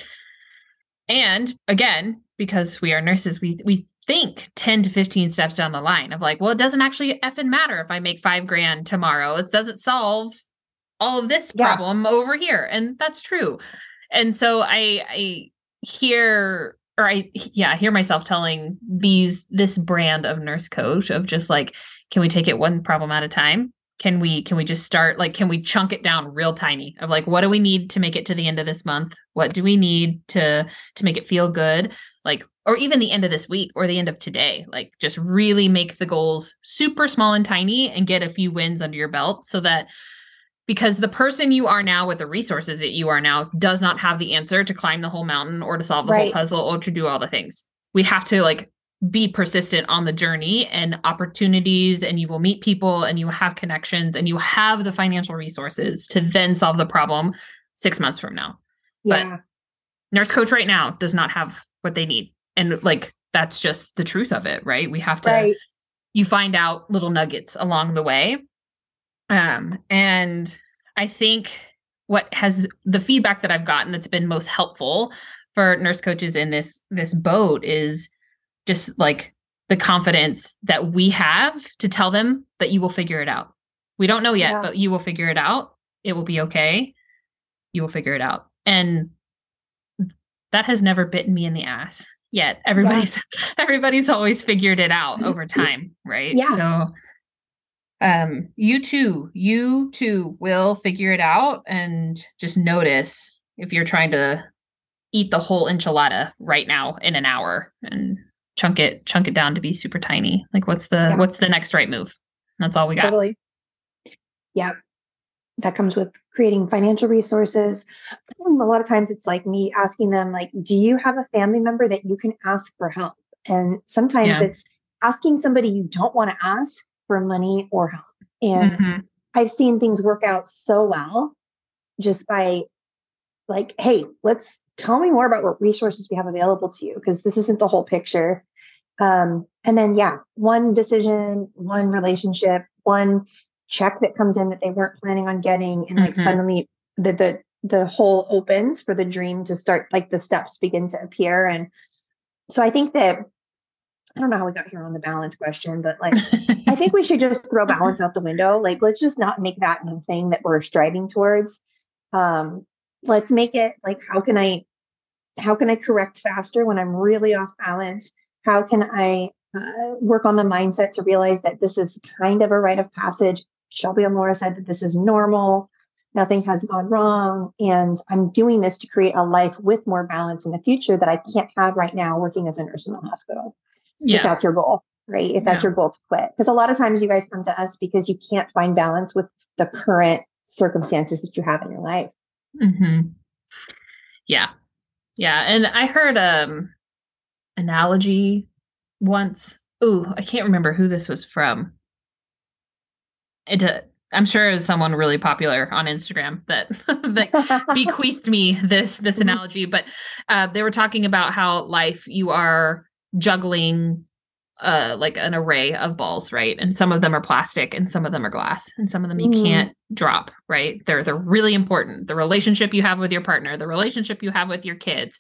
and again, because we are nurses, we, we think 10 to 15 steps down the line of like, well, it doesn't actually effing matter if I make five grand tomorrow. It doesn't solve all of this problem yeah. over here. And that's true and so I I hear or I yeah, I hear myself telling these this brand of nurse coach of just like, can we take it one problem at a time? Can we can we just start like can we chunk it down real tiny of like what do we need to make it to the end of this month? What do we need to to make it feel good? Like or even the end of this week or the end of today. Like just really make the goals super small and tiny and get a few wins under your belt so that because the person you are now with the resources that you are now does not have the answer to climb the whole mountain or to solve the right. whole puzzle or to do all the things. We have to like be persistent on the journey and opportunities and you will meet people and you have connections and you have the financial resources to then solve the problem 6 months from now. Yeah. But nurse coach right now does not have what they need. And like that's just the truth of it, right? We have to right. you find out little nuggets along the way. Um and I think what has the feedback that I've gotten that's been most helpful for nurse coaches in this this boat is just like the confidence that we have to tell them that you will figure it out. We don't know yet, yeah. but you will figure it out. It will be okay. You will figure it out. And that has never bitten me in the ass yet. Everybody's yeah. [laughs] everybody's always figured it out over time, right? Yeah. So um you too, you too will figure it out and just notice if you're trying to eat the whole enchilada right now in an hour and chunk it chunk it down to be super tiny. Like what's the yeah. what's the next right move? That's all we got. Totally. Yeah. That comes with creating financial resources. A lot of times it's like me asking them like do you have a family member that you can ask for help? And sometimes yeah. it's asking somebody you don't want to ask for money or help and mm-hmm. i've seen things work out so well just by like hey let's tell me more about what resources we have available to you because this isn't the whole picture um, and then yeah one decision one relationship one check that comes in that they weren't planning on getting and like mm-hmm. suddenly the the the hole opens for the dream to start like the steps begin to appear and so i think that i don't know how we got here on the balance question but like [laughs] think we should just throw balance out the window. Like let's just not make that the thing that we're striving towards. Um let's make it like how can i how can i correct faster when i'm really off balance? How can i uh, work on the mindset to realize that this is kind of a rite of passage? Shelby and laura said that this is normal. Nothing has gone wrong. And i'm doing this to create a life with more balance in the future that i can't have right now working as a nurse in the hospital. Yeah. if that's your goal right if that's yeah. your goal to quit because a lot of times you guys come to us because you can't find balance with the current circumstances that you have in your life Mm-hmm. Yeah. Yeah. And I heard um analogy once. Ooh, I can't remember who this was from. It uh, I'm sure it was someone really popular on Instagram that [laughs] that [laughs] bequeathed me this this mm-hmm. analogy. But uh, they were talking about how life you are juggling uh like an array of balls right? And some of them are plastic and some of them are glass and some of them you mm. can't drop right? They're they're really important. The relationship you have with your partner the relationship you have with your kids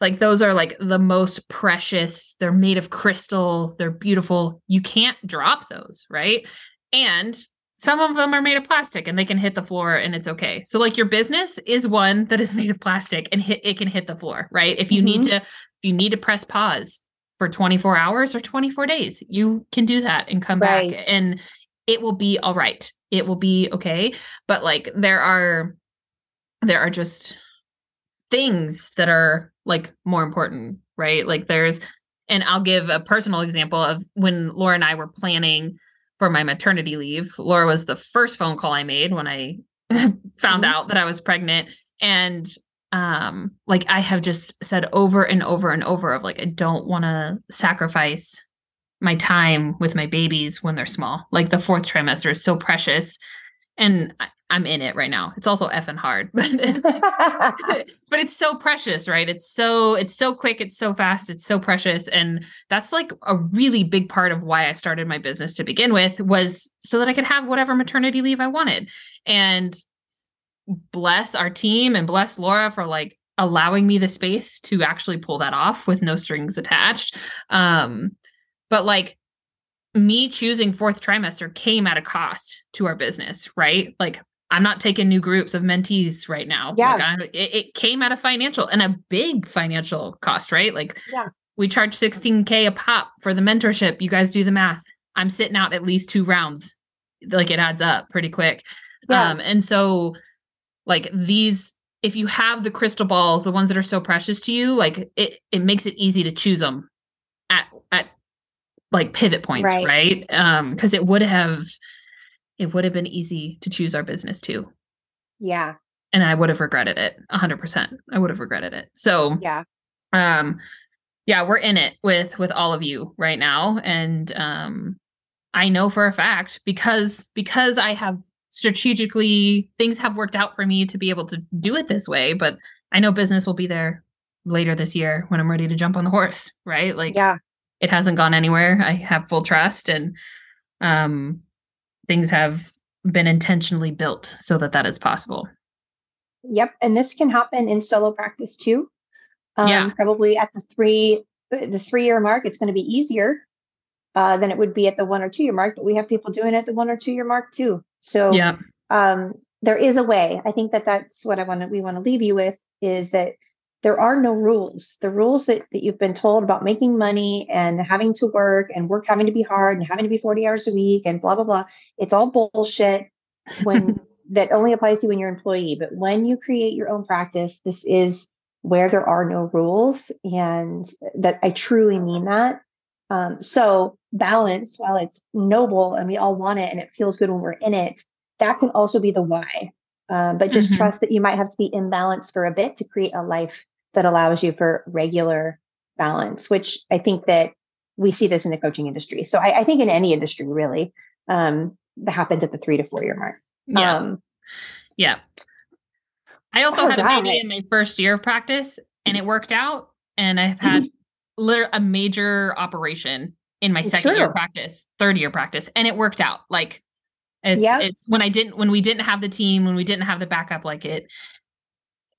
like those are like the most precious. They're made of crystal. They're beautiful. You can't drop those right? And some of them are made of plastic and they can hit the floor and it's okay. So like your business is one that is made of plastic and hit it can hit the floor right? If you mm-hmm. need to if you need to press pause for 24 hours or 24 days. You can do that and come right. back and it will be all right. It will be okay. But like there are there are just things that are like more important, right? Like there's and I'll give a personal example of when Laura and I were planning for my maternity leave. Laura was the first phone call I made when I [laughs] found mm-hmm. out that I was pregnant and um like i have just said over and over and over of like i don't want to sacrifice my time with my babies when they're small. Like the fourth trimester is so precious and I, am in it right now. It's also effing hard [laughs] but it's, [laughs] but it's so precious right? It's so it's so quick it's so fast it's so precious and that's like a really big part of why i started my business to begin with was so that i could have whatever maternity leave i wanted. And bless our team and bless Laura for like allowing me the space to actually pull that off with no strings attached. Um, but like me choosing fourth trimester came at a cost to our business, right? Like I'm not taking new groups of mentees right now. Yeah. Like it, it, came at a financial and a big financial cost, right? Like yeah. we charge 16K a pop for the mentorship. You guys do the math. I'm sitting out at least two rounds. Like it adds up pretty quick. Yeah. Um, and so like these if you have the crystal balls the ones that are so precious to you like it it makes it easy to choose them at at like pivot points right, right? um because it would have it would have been easy to choose our business too. Yeah. And i would have regretted it 100% i would have regretted it. So yeah. um yeah, we're in it with with all of you right now, and um, I know for a fact because because I have strategically things have worked out for me to be able to do it this way. But I know business will be there later this year when I'm ready to jump on the horse, right? Like, yeah, it hasn't gone anywhere. I have full trust, and um, things have been intentionally built so that that is possible. Yep, and this can happen in solo practice too. Um, yeah. Probably at the three the three year mark, it's going to be easier uh, than it would be at the one or two year mark. But we have people doing it at the one or two year mark too. So yeah, um, there is a way. I think that that's what I want to we want to leave you with is that there are no rules. The rules that, that you've been told about making money and having to work and work having to be hard and having to be 40 hours a week and blah blah blah. It's all bullshit when [laughs] that only applies to you when you're an employee. But when you create your own practice, this is where there are no rules. And that I truly mean that. Um, so balance, while it's noble and we all want it and it feels good when we're in it, that can also be the why. Um, but just mm-hmm. trust that you might have to be in balance for a bit to create a life that allows you for regular balance, which I think that we see this in the coaching industry. So I, I think in any industry really, um, that happens at the three to four year mark. Yeah. Um, yeah. I also oh, had a baby in my first year of practice and it worked out. And I've had [laughs] a major operation in my second year practice, third year practice, and it worked out. Like it's yep. it's when I didn't when we didn't have the team, when we didn't have the backup like it.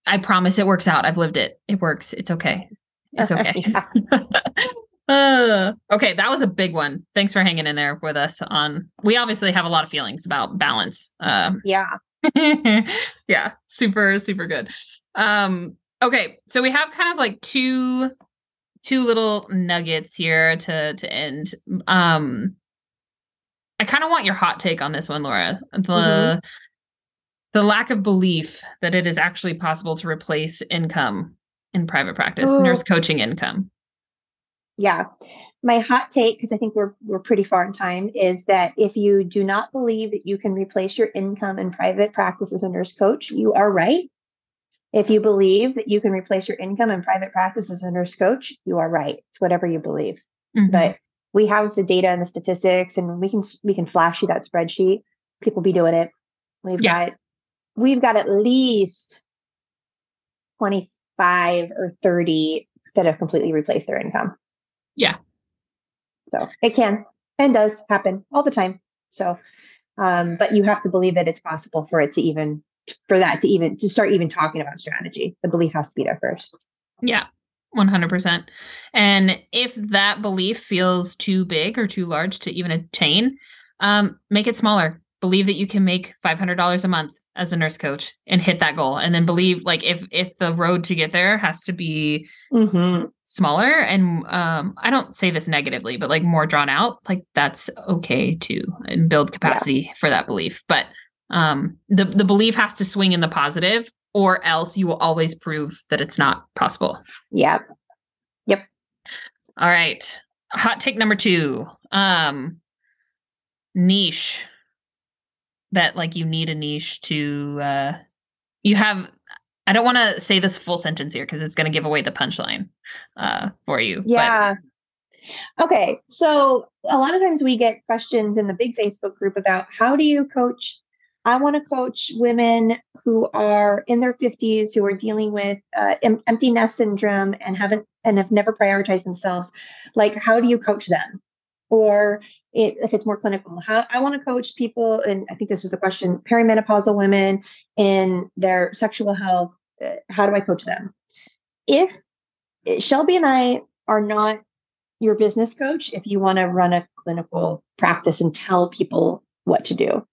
I promise it works out. I've lived it. It works. It's okay. It's [laughs] okay. [laughs] uh, okay, that was a big one. Thanks for hanging in there with us on we obviously have a lot of feelings about balance. Um, yeah. [laughs] yeah, super super good. Um okay, so we have kind of like two two little nuggets here to to end. Um I kind of want your hot take on this one, Laura. The mm-hmm. the lack of belief that it is actually possible to replace income in private practice, nurse coaching income. Yeah. My hot take, because I think we're we're pretty far in time, is that if you do not believe that you can replace your income in private practice as a nurse coach, you are right. If you believe that you can replace your income in private practice as a nurse coach, you are right. It's whatever you believe. Mm-hmm. But we have the data and the statistics and we can we can flash you that spreadsheet people be doing it we've yeah. got we've got at least 25 or 30 that have completely replaced their income yeah so it can and does happen all the time so um, but you have to believe that it's possible for it to even for that to even to start even talking about strategy the belief has to be there first yeah 100%. And if that belief feels too big or too large to even attain, um, make it smaller. Believe that you can make $500 a month as a nurse coach and hit that goal. And then believe like if if the road to get there has to be mm-hmm. smaller and um, I don't say this negatively, but like more drawn out, like that's okay too and build capacity yeah. for that belief. But um, the the belief has to swing in the positive or else you will always prove that it's not possible. Yep. Yep. All right. Hot take number 2. Um niche that like you need a niche to uh you have I don't want to say this full sentence here because it's going to give away the punchline uh for you. Yeah. But... Okay. So a lot of times we get questions in the big Facebook group about how do you coach I want to coach women who are in their 50s who are dealing with uh, em- empty nest syndrome and haven't and have never prioritized themselves. Like, how do you coach them? Or it, if it's more clinical, how I want to coach people, and I think this is the question: perimenopausal women in their sexual health. Uh, how do I coach them? If Shelby and I are not your business coach, if you want to run a clinical practice and tell people what to do,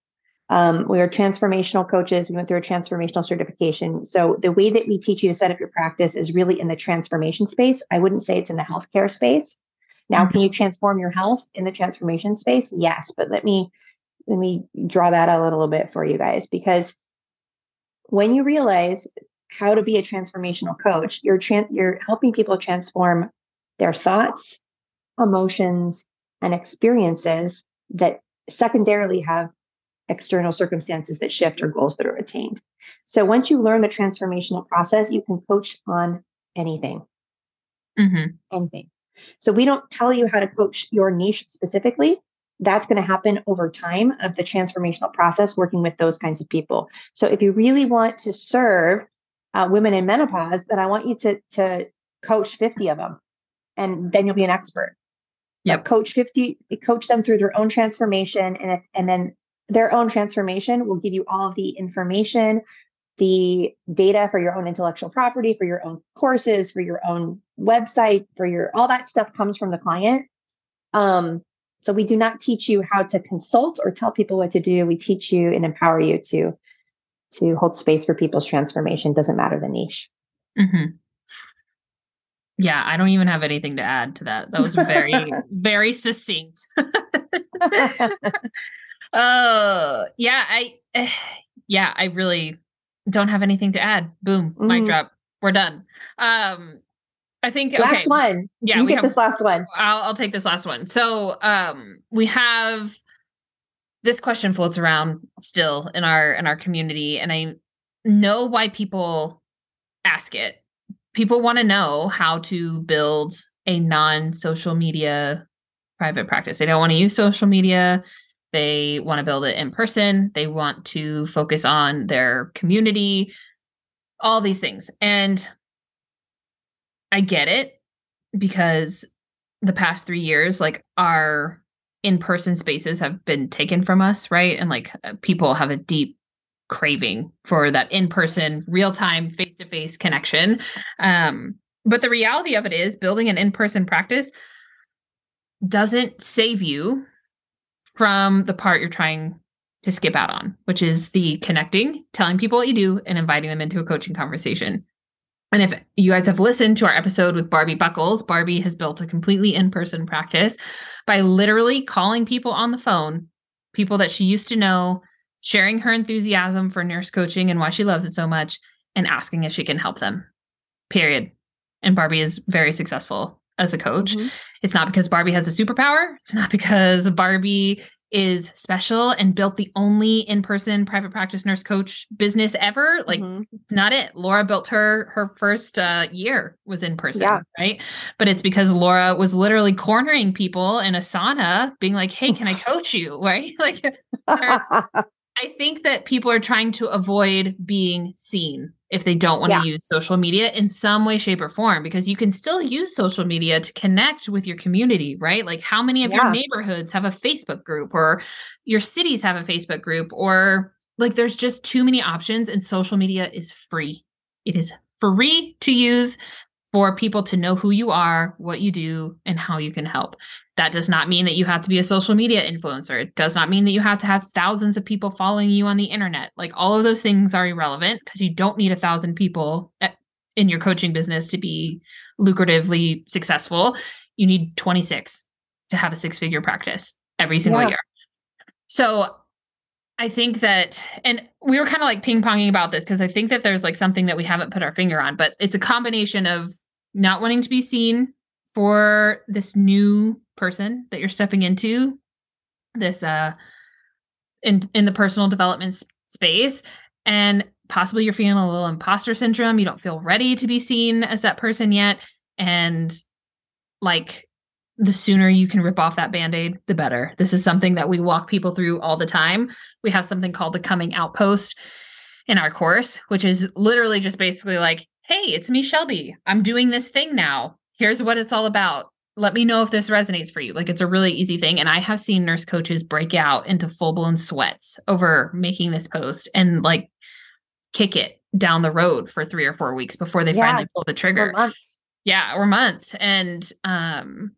um, we are transformational coaches. We went through a transformational certification. So the way that we teach you to set up your practice is really in the transformation space. I wouldn't say it's in the healthcare space. Now, mm-hmm. can you transform your health in the transformation space? Yes, but let me let me draw that out a little bit for you guys because when you realize how to be a transformational coach, you're trans- you're helping people transform their thoughts, emotions, and experiences that secondarily have external circumstances that shift or goals that are attained. So once you learn the transformational process, you can coach on anything. Mm-hmm. Anything. So we don't tell you how to coach your niche specifically. That's going to happen over time of the transformational process working with those kinds of people. So if you really want to serve uh, women in menopause, then I want you to to coach 50 of them and then you'll be an expert. Yep. coach 50 coach them through their own transformation and if, and then their own transformation will give you all of the information the data for your own intellectual property for your own courses for your own website for your all that stuff comes from the client um, so we do not teach you how to consult or tell people what to do we teach you and empower you to to hold space for people's transformation doesn't matter the niche Mm-hmm. Yeah, I don't even have anything to add to that. That was very, [laughs] very succinct. [laughs] uh yeah, I yeah, I really don't have anything to add. Boom, mm. mic drop. We're done. Um I think last okay. one. Yeah, you we get have, this last one. I'll I'll take this last one. So um we have this question floats around still in our in our community and I know why people ask it people want to know how to build a non-social media private practice. They don't want to use social media. They want to build it in person. They want to focus on their community, all these things. And I get it because the past 3 years like our in-person spaces have been taken from us, right? And like uh, people have a deep craving for that in-person real-time face-to-face connection um, but the reality of it is building an in-person practice doesn't save you from the part you're trying to skip out on which is the connecting telling people what you do and inviting them into a coaching conversation and if you guys have listened to our episode with Barbie Buckles, Barbie has built a completely in person practice by literally calling people on the phone, people that she used to know, sharing her enthusiasm for nurse coaching and why she loves it so much, and asking if she can help them. Period. And Barbie is very successful as a coach. Mm-hmm. It's not because Barbie has a superpower. It's not because Barbie is special and built the only in-person private practice nurse coach business ever like mm-hmm. it's not it laura built her her first uh, year was in person yeah. right but it's because laura was literally cornering people in a sauna being like hey can i [laughs] coach you [laughs] right like [laughs] I think that people are trying to avoid being seen if they don't want to yeah. use social media in some way, shape, or form, because you can still use social media to connect with your community, right? Like, how many of yeah. your neighborhoods have a Facebook group, or your cities have a Facebook group, or like there's just too many options, and social media is free. It is free to use for people to know who you are, what you do, and how you can help. That does not mean that you have to be a social media influencer. It does not mean that you have to have thousands of people following you on the internet. Like all of those things are irrelevant because you don't need a thousand people at, in your coaching business to be lucratively successful. You need 26 to have a six figure practice every single yeah. year. So I think that, and we were kind of like ping ponging about this because I think that there's like something that we haven't put our finger on, but it's a combination of not wanting to be seen for this new person that you're stepping into this uh in in the personal development space and possibly you're feeling a little imposter syndrome you don't feel ready to be seen as that person yet and like the sooner you can rip off that band-aid the better this is something that we walk people through all the time we have something called the coming outpost in our course which is literally just basically like hey it's me shelby i'm doing this thing now here's what it's all about let me know if this resonates for you. Like it's a really easy thing. And I have seen nurse coaches break out into full blown sweats over making this post and like kick it down the road for three or four weeks before they yeah, finally pull the trigger. Or months. Yeah, or months. And um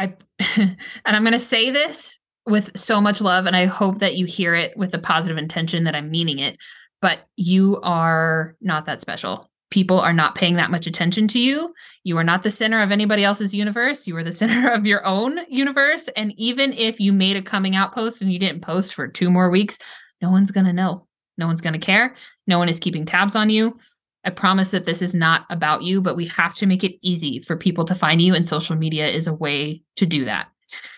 I [laughs] and I'm gonna say this with so much love, and I hope that you hear it with the positive intention that I'm meaning it. But you are not that special people are not paying that much attention to you. You are not the center of anybody else's universe. You are the [laughs] center of your own universe. And even if you made a coming out post and you didn't post for two more weeks, no one's going to know. No one's going to care. No one is keeping tabs on you. I promise that this is not about you, but we have to make it easy for people to find you, and social media is a way to do that.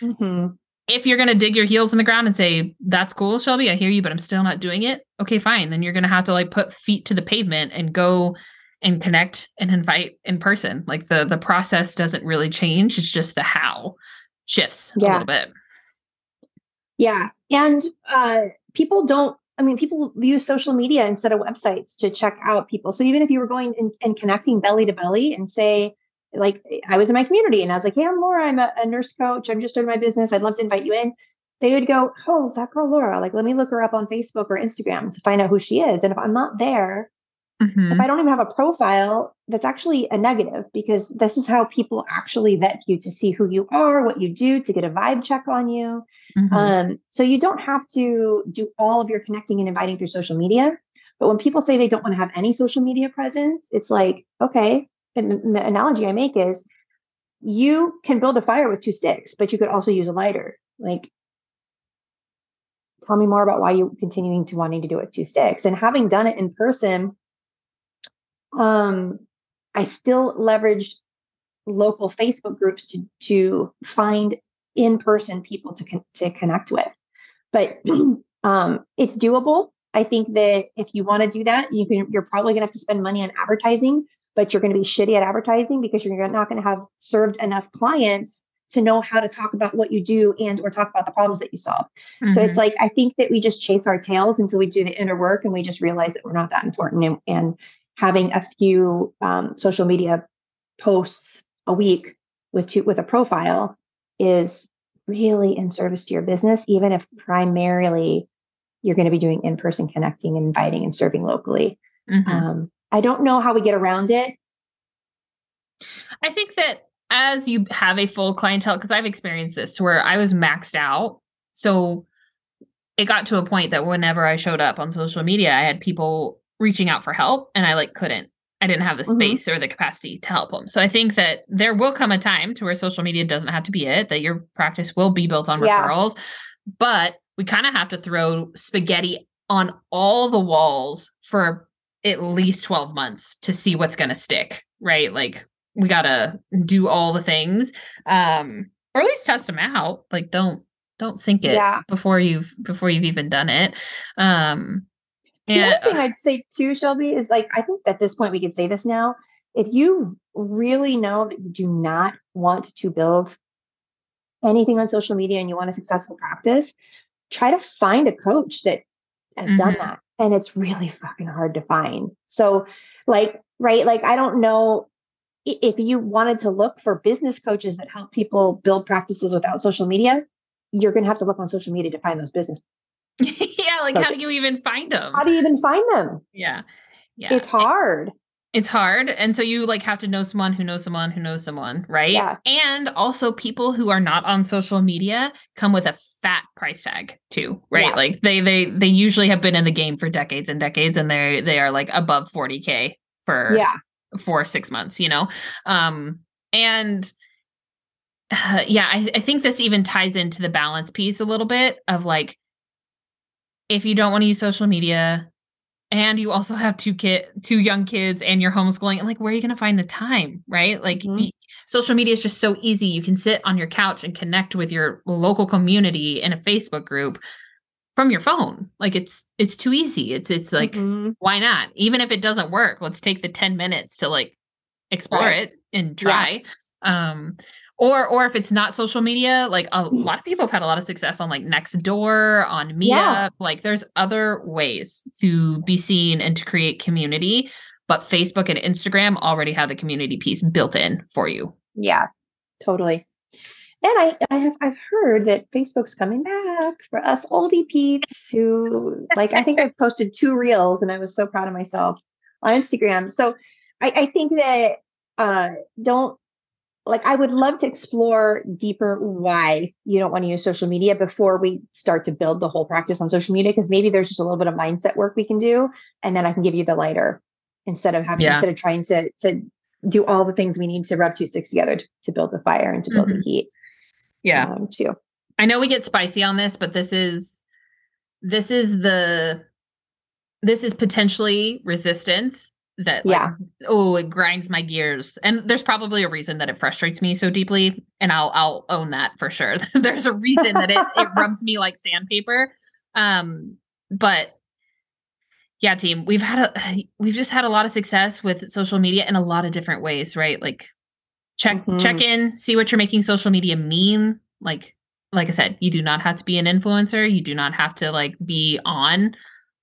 Mm-hmm. If you're going to dig your heels in the ground and say, That's cool, Shelby, I hear you, but I'm still not doing it, okay, fine. Then you're going to have to like put feet to the pavement and go and connect and invite in person. Like the the process doesn't really change. It's just the how shifts yeah. a little bit. Yeah. And uh people don't I mean, people use social media instead of websites to check out people. So even if you were going and, connecting belly to belly and say, like, I was in my community and I was like, hey, I'm Laura. I'm a, a nurse coach. I'm just starting my business. I'd love to invite you in. They would go, oh, that girl Laura. Like, let me look her up on Facebook or Instagram to find out who she is. And if I'm not there, Mm-hmm. If I don't even have a profile, that's actually a negative because this is how people actually vet you to see who you are, what you do, to get a vibe check on you. Mm-hmm. Um, so you don't have to do all of your connecting and inviting through social media. But when people say they don't want to have any social media presence, it's like, okay. And the analogy I make is you can build a fire with two sticks, but you could also use a lighter. Like, tell me more about why you're continuing to wanting to do it two sticks. And having done it in person, um, I still leveraged local Facebook groups to to find in person people to con- to connect with. But [clears throat] um, it's doable. I think that if you want to do that, you can. You're probably going to have to spend money on advertising, but you're going to be shitty at advertising because you're not going to have served enough clients to know how to talk about what you do and or talk about the problems that you solve. Mm-hmm. So it's mm-hmm. like I think that we just chase our tails until we do the inner work and we just realize that we're not that important and, and having a few um, social media posts a week with two, with a profile is really in service to your business, even if primarily you're going to be doing in-person connecting and inviting and serving locally. Mm-hmm. Um, I don't know how we get around it. I think that as you have a full clientele, because I've experienced this to where I was maxed out. So it got to a point that whenever I showed up on social media, I had people reaching out for help and I like couldn't. I didn't have the mm-hmm. space mm-hmm. or the capacity to help them. So I think that there will come a time to where social media doesn't have to be it, that your practice will be built on yeah. referrals. But we kind of have to throw spaghetti on all the walls for at least 12 months to see what's going to stick, right? Like we got to do all the things um or at least test them out. Like don't don't sink it yeah. before you've before you've even done it. Um and, the other thing uh I'd say too, Shelby, is like I think at this point we can say this now. If you really know that you do not want to build anything on social media and you want a successful practice, try to find a coach that has mm-hmm. done that. And it's really fucking hard to find. So, like, right, like I don't know if you wanted to look for business coaches that help people build practices without social media, you're going to have to look on social media to find those business [laughs] like how do you even find them? How do you even find them? Yeah. Yeah. It's hard. It's hard. And so you like have to know someone who knows someone who knows someone, right? Yeah. And also people who are not on social media come with a fat price tag too, right? Yeah. Like they they they usually have been in the game for decades and decades and they they are like above 40k for yeah. for 6 months, you know. Um and uh, [sighs] yeah, I, I think this even ties into the balance piece a little bit of like if you don't want to use social media and you also have two kid two young kids and you're homeschooling and like where are you going to find the time right like mm-hmm. social media is just so easy you can sit on your couch and connect with your local community in a facebook group from your phone like it's it's too easy it's it's like mm-hmm. why not even if it doesn't work let's take the 10 minutes to like explore right. it and try yeah. um or or if it's not social media like a lot of people have had a lot of success on like Nextdoor on meetup yeah. like there's other ways to be seen and to create community but facebook and instagram already have the community piece built in for you yeah totally and I, I have I've heard that Facebook's coming back for us oldie peeps who like I think I've [laughs] posted two reels and I was so proud of myself on Instagram. So I, I think that uh, don't like I would love to explore deeper why you don't want to use social media before we start to build the whole practice on social media because maybe there's just a little bit of mindset work we can do and then I can give you the lighter instead of having yeah. instead of trying to to do all the things we need to rub two sticks together to, to build the fire and to build mm-hmm. the heat. Yeah. Um, too. I know we get spicy on this, but this is this is the this is potentially resistance that like, yeah oh it grinds my gears and there's probably a reason that it frustrates me so deeply and i'll i'll own that for sure [laughs] there's a reason that it, it rubs me like sandpaper um but yeah, team, we've had a we've just had a lot of success with social media in a lot of different ways, right? Like check mm-hmm. check in, see what you're making social media mean. Like like I said, you do not have to be an influencer. You do not have to like be on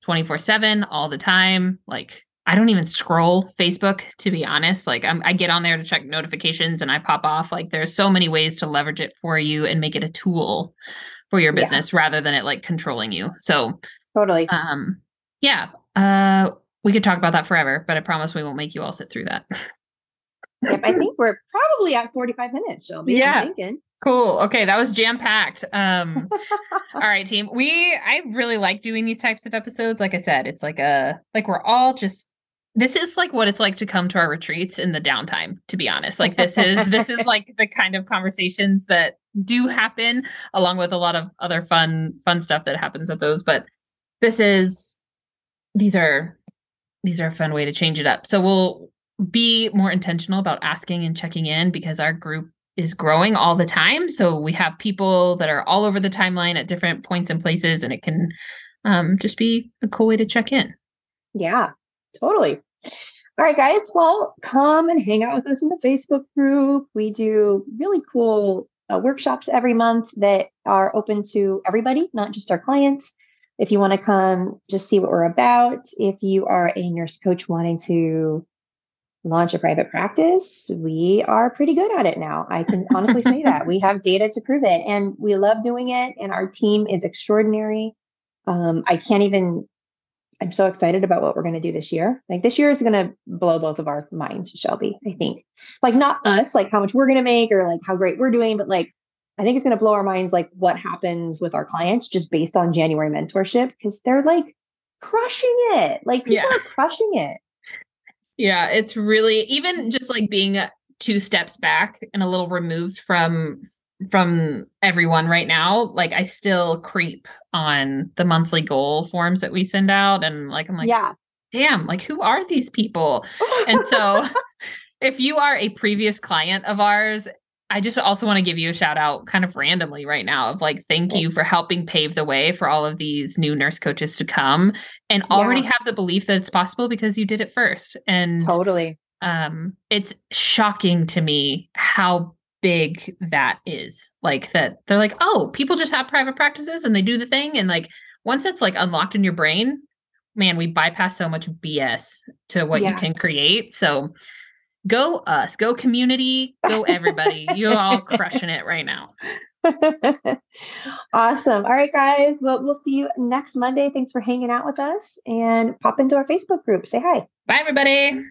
24/7 all the time. Like I don't even scroll Facebook to be honest. Like I'm, I get on there to check notifications and I pop off. Like there's so many ways to leverage it for you and make it a tool for your business yeah. rather than it like controlling you. So totally. Um yeah. Uh we could talk about that forever, but I promise we won't make you all sit through that. yep, I think we're probably at 45 minutes, Shelby. Yeah. Cool. Okay, that was jam packed. Um [laughs] all right, team. We I really like doing these types of episodes. Like I said, it's like a like we're all just this is like what it's like to come to our retreats in the downtime to be honest. Like this is this is [laughs] like the kind of conversations that do happen along with a lot of other fun fun stuff that happens at those but this is these are these are a fun way to change it up. So we'll be more intentional about asking and checking in because our group is growing all the time. So we have people that are all over the timeline at different points and places and it can um, just be a cool way to check in. Yeah Totally. All right, guys. Well, come and hang out with us in the Facebook group. We do really cool uh, workshops every month that are open to everybody, not just our clients. If you want to come, just see what we're about. If you are a nurse coach wanting to launch a private practice, we are pretty good at it now. I can honestly say that. We have data to prove it and we love doing it, and our team is extraordinary. Um, I can't even I'm so excited about what we're going to do this year. Like this year is going to blow both of our minds, Shelby. I think, like not uh, us, like how much we're going to make or like how great we're doing, but like I think it's going to blow our minds, like what happens with our clients just based on January mentorship because they're like crushing it. Like people yeah. are crushing it. Yeah, it's really even mm-hmm. just like being two steps back and a little removed from from everyone right now like i still creep on the monthly goal forms that we send out and like i'm like yeah. Damn like who are these people? And so [laughs] if you are a previous client of ours i just also want to give you a shout out kind of randomly right now of like thank you for helping pave the way for all of these new nurse coaches to come and already have the belief that it's possible because you did it first and totally. um it's shocking to me how big that is. Like that they're like, oh, people just have private practices and they do the thing. And like once it's like unlocked in your brain, man, we bypass so much BS to what yeah. you can create. So go us, go community, go everybody. [laughs] You're all crushing it right now. [laughs] awesome. All right, guys. Well, we'll see you next Monday. Thanks for hanging out with us and pop into our Facebook group. Say hi. Bye, everybody.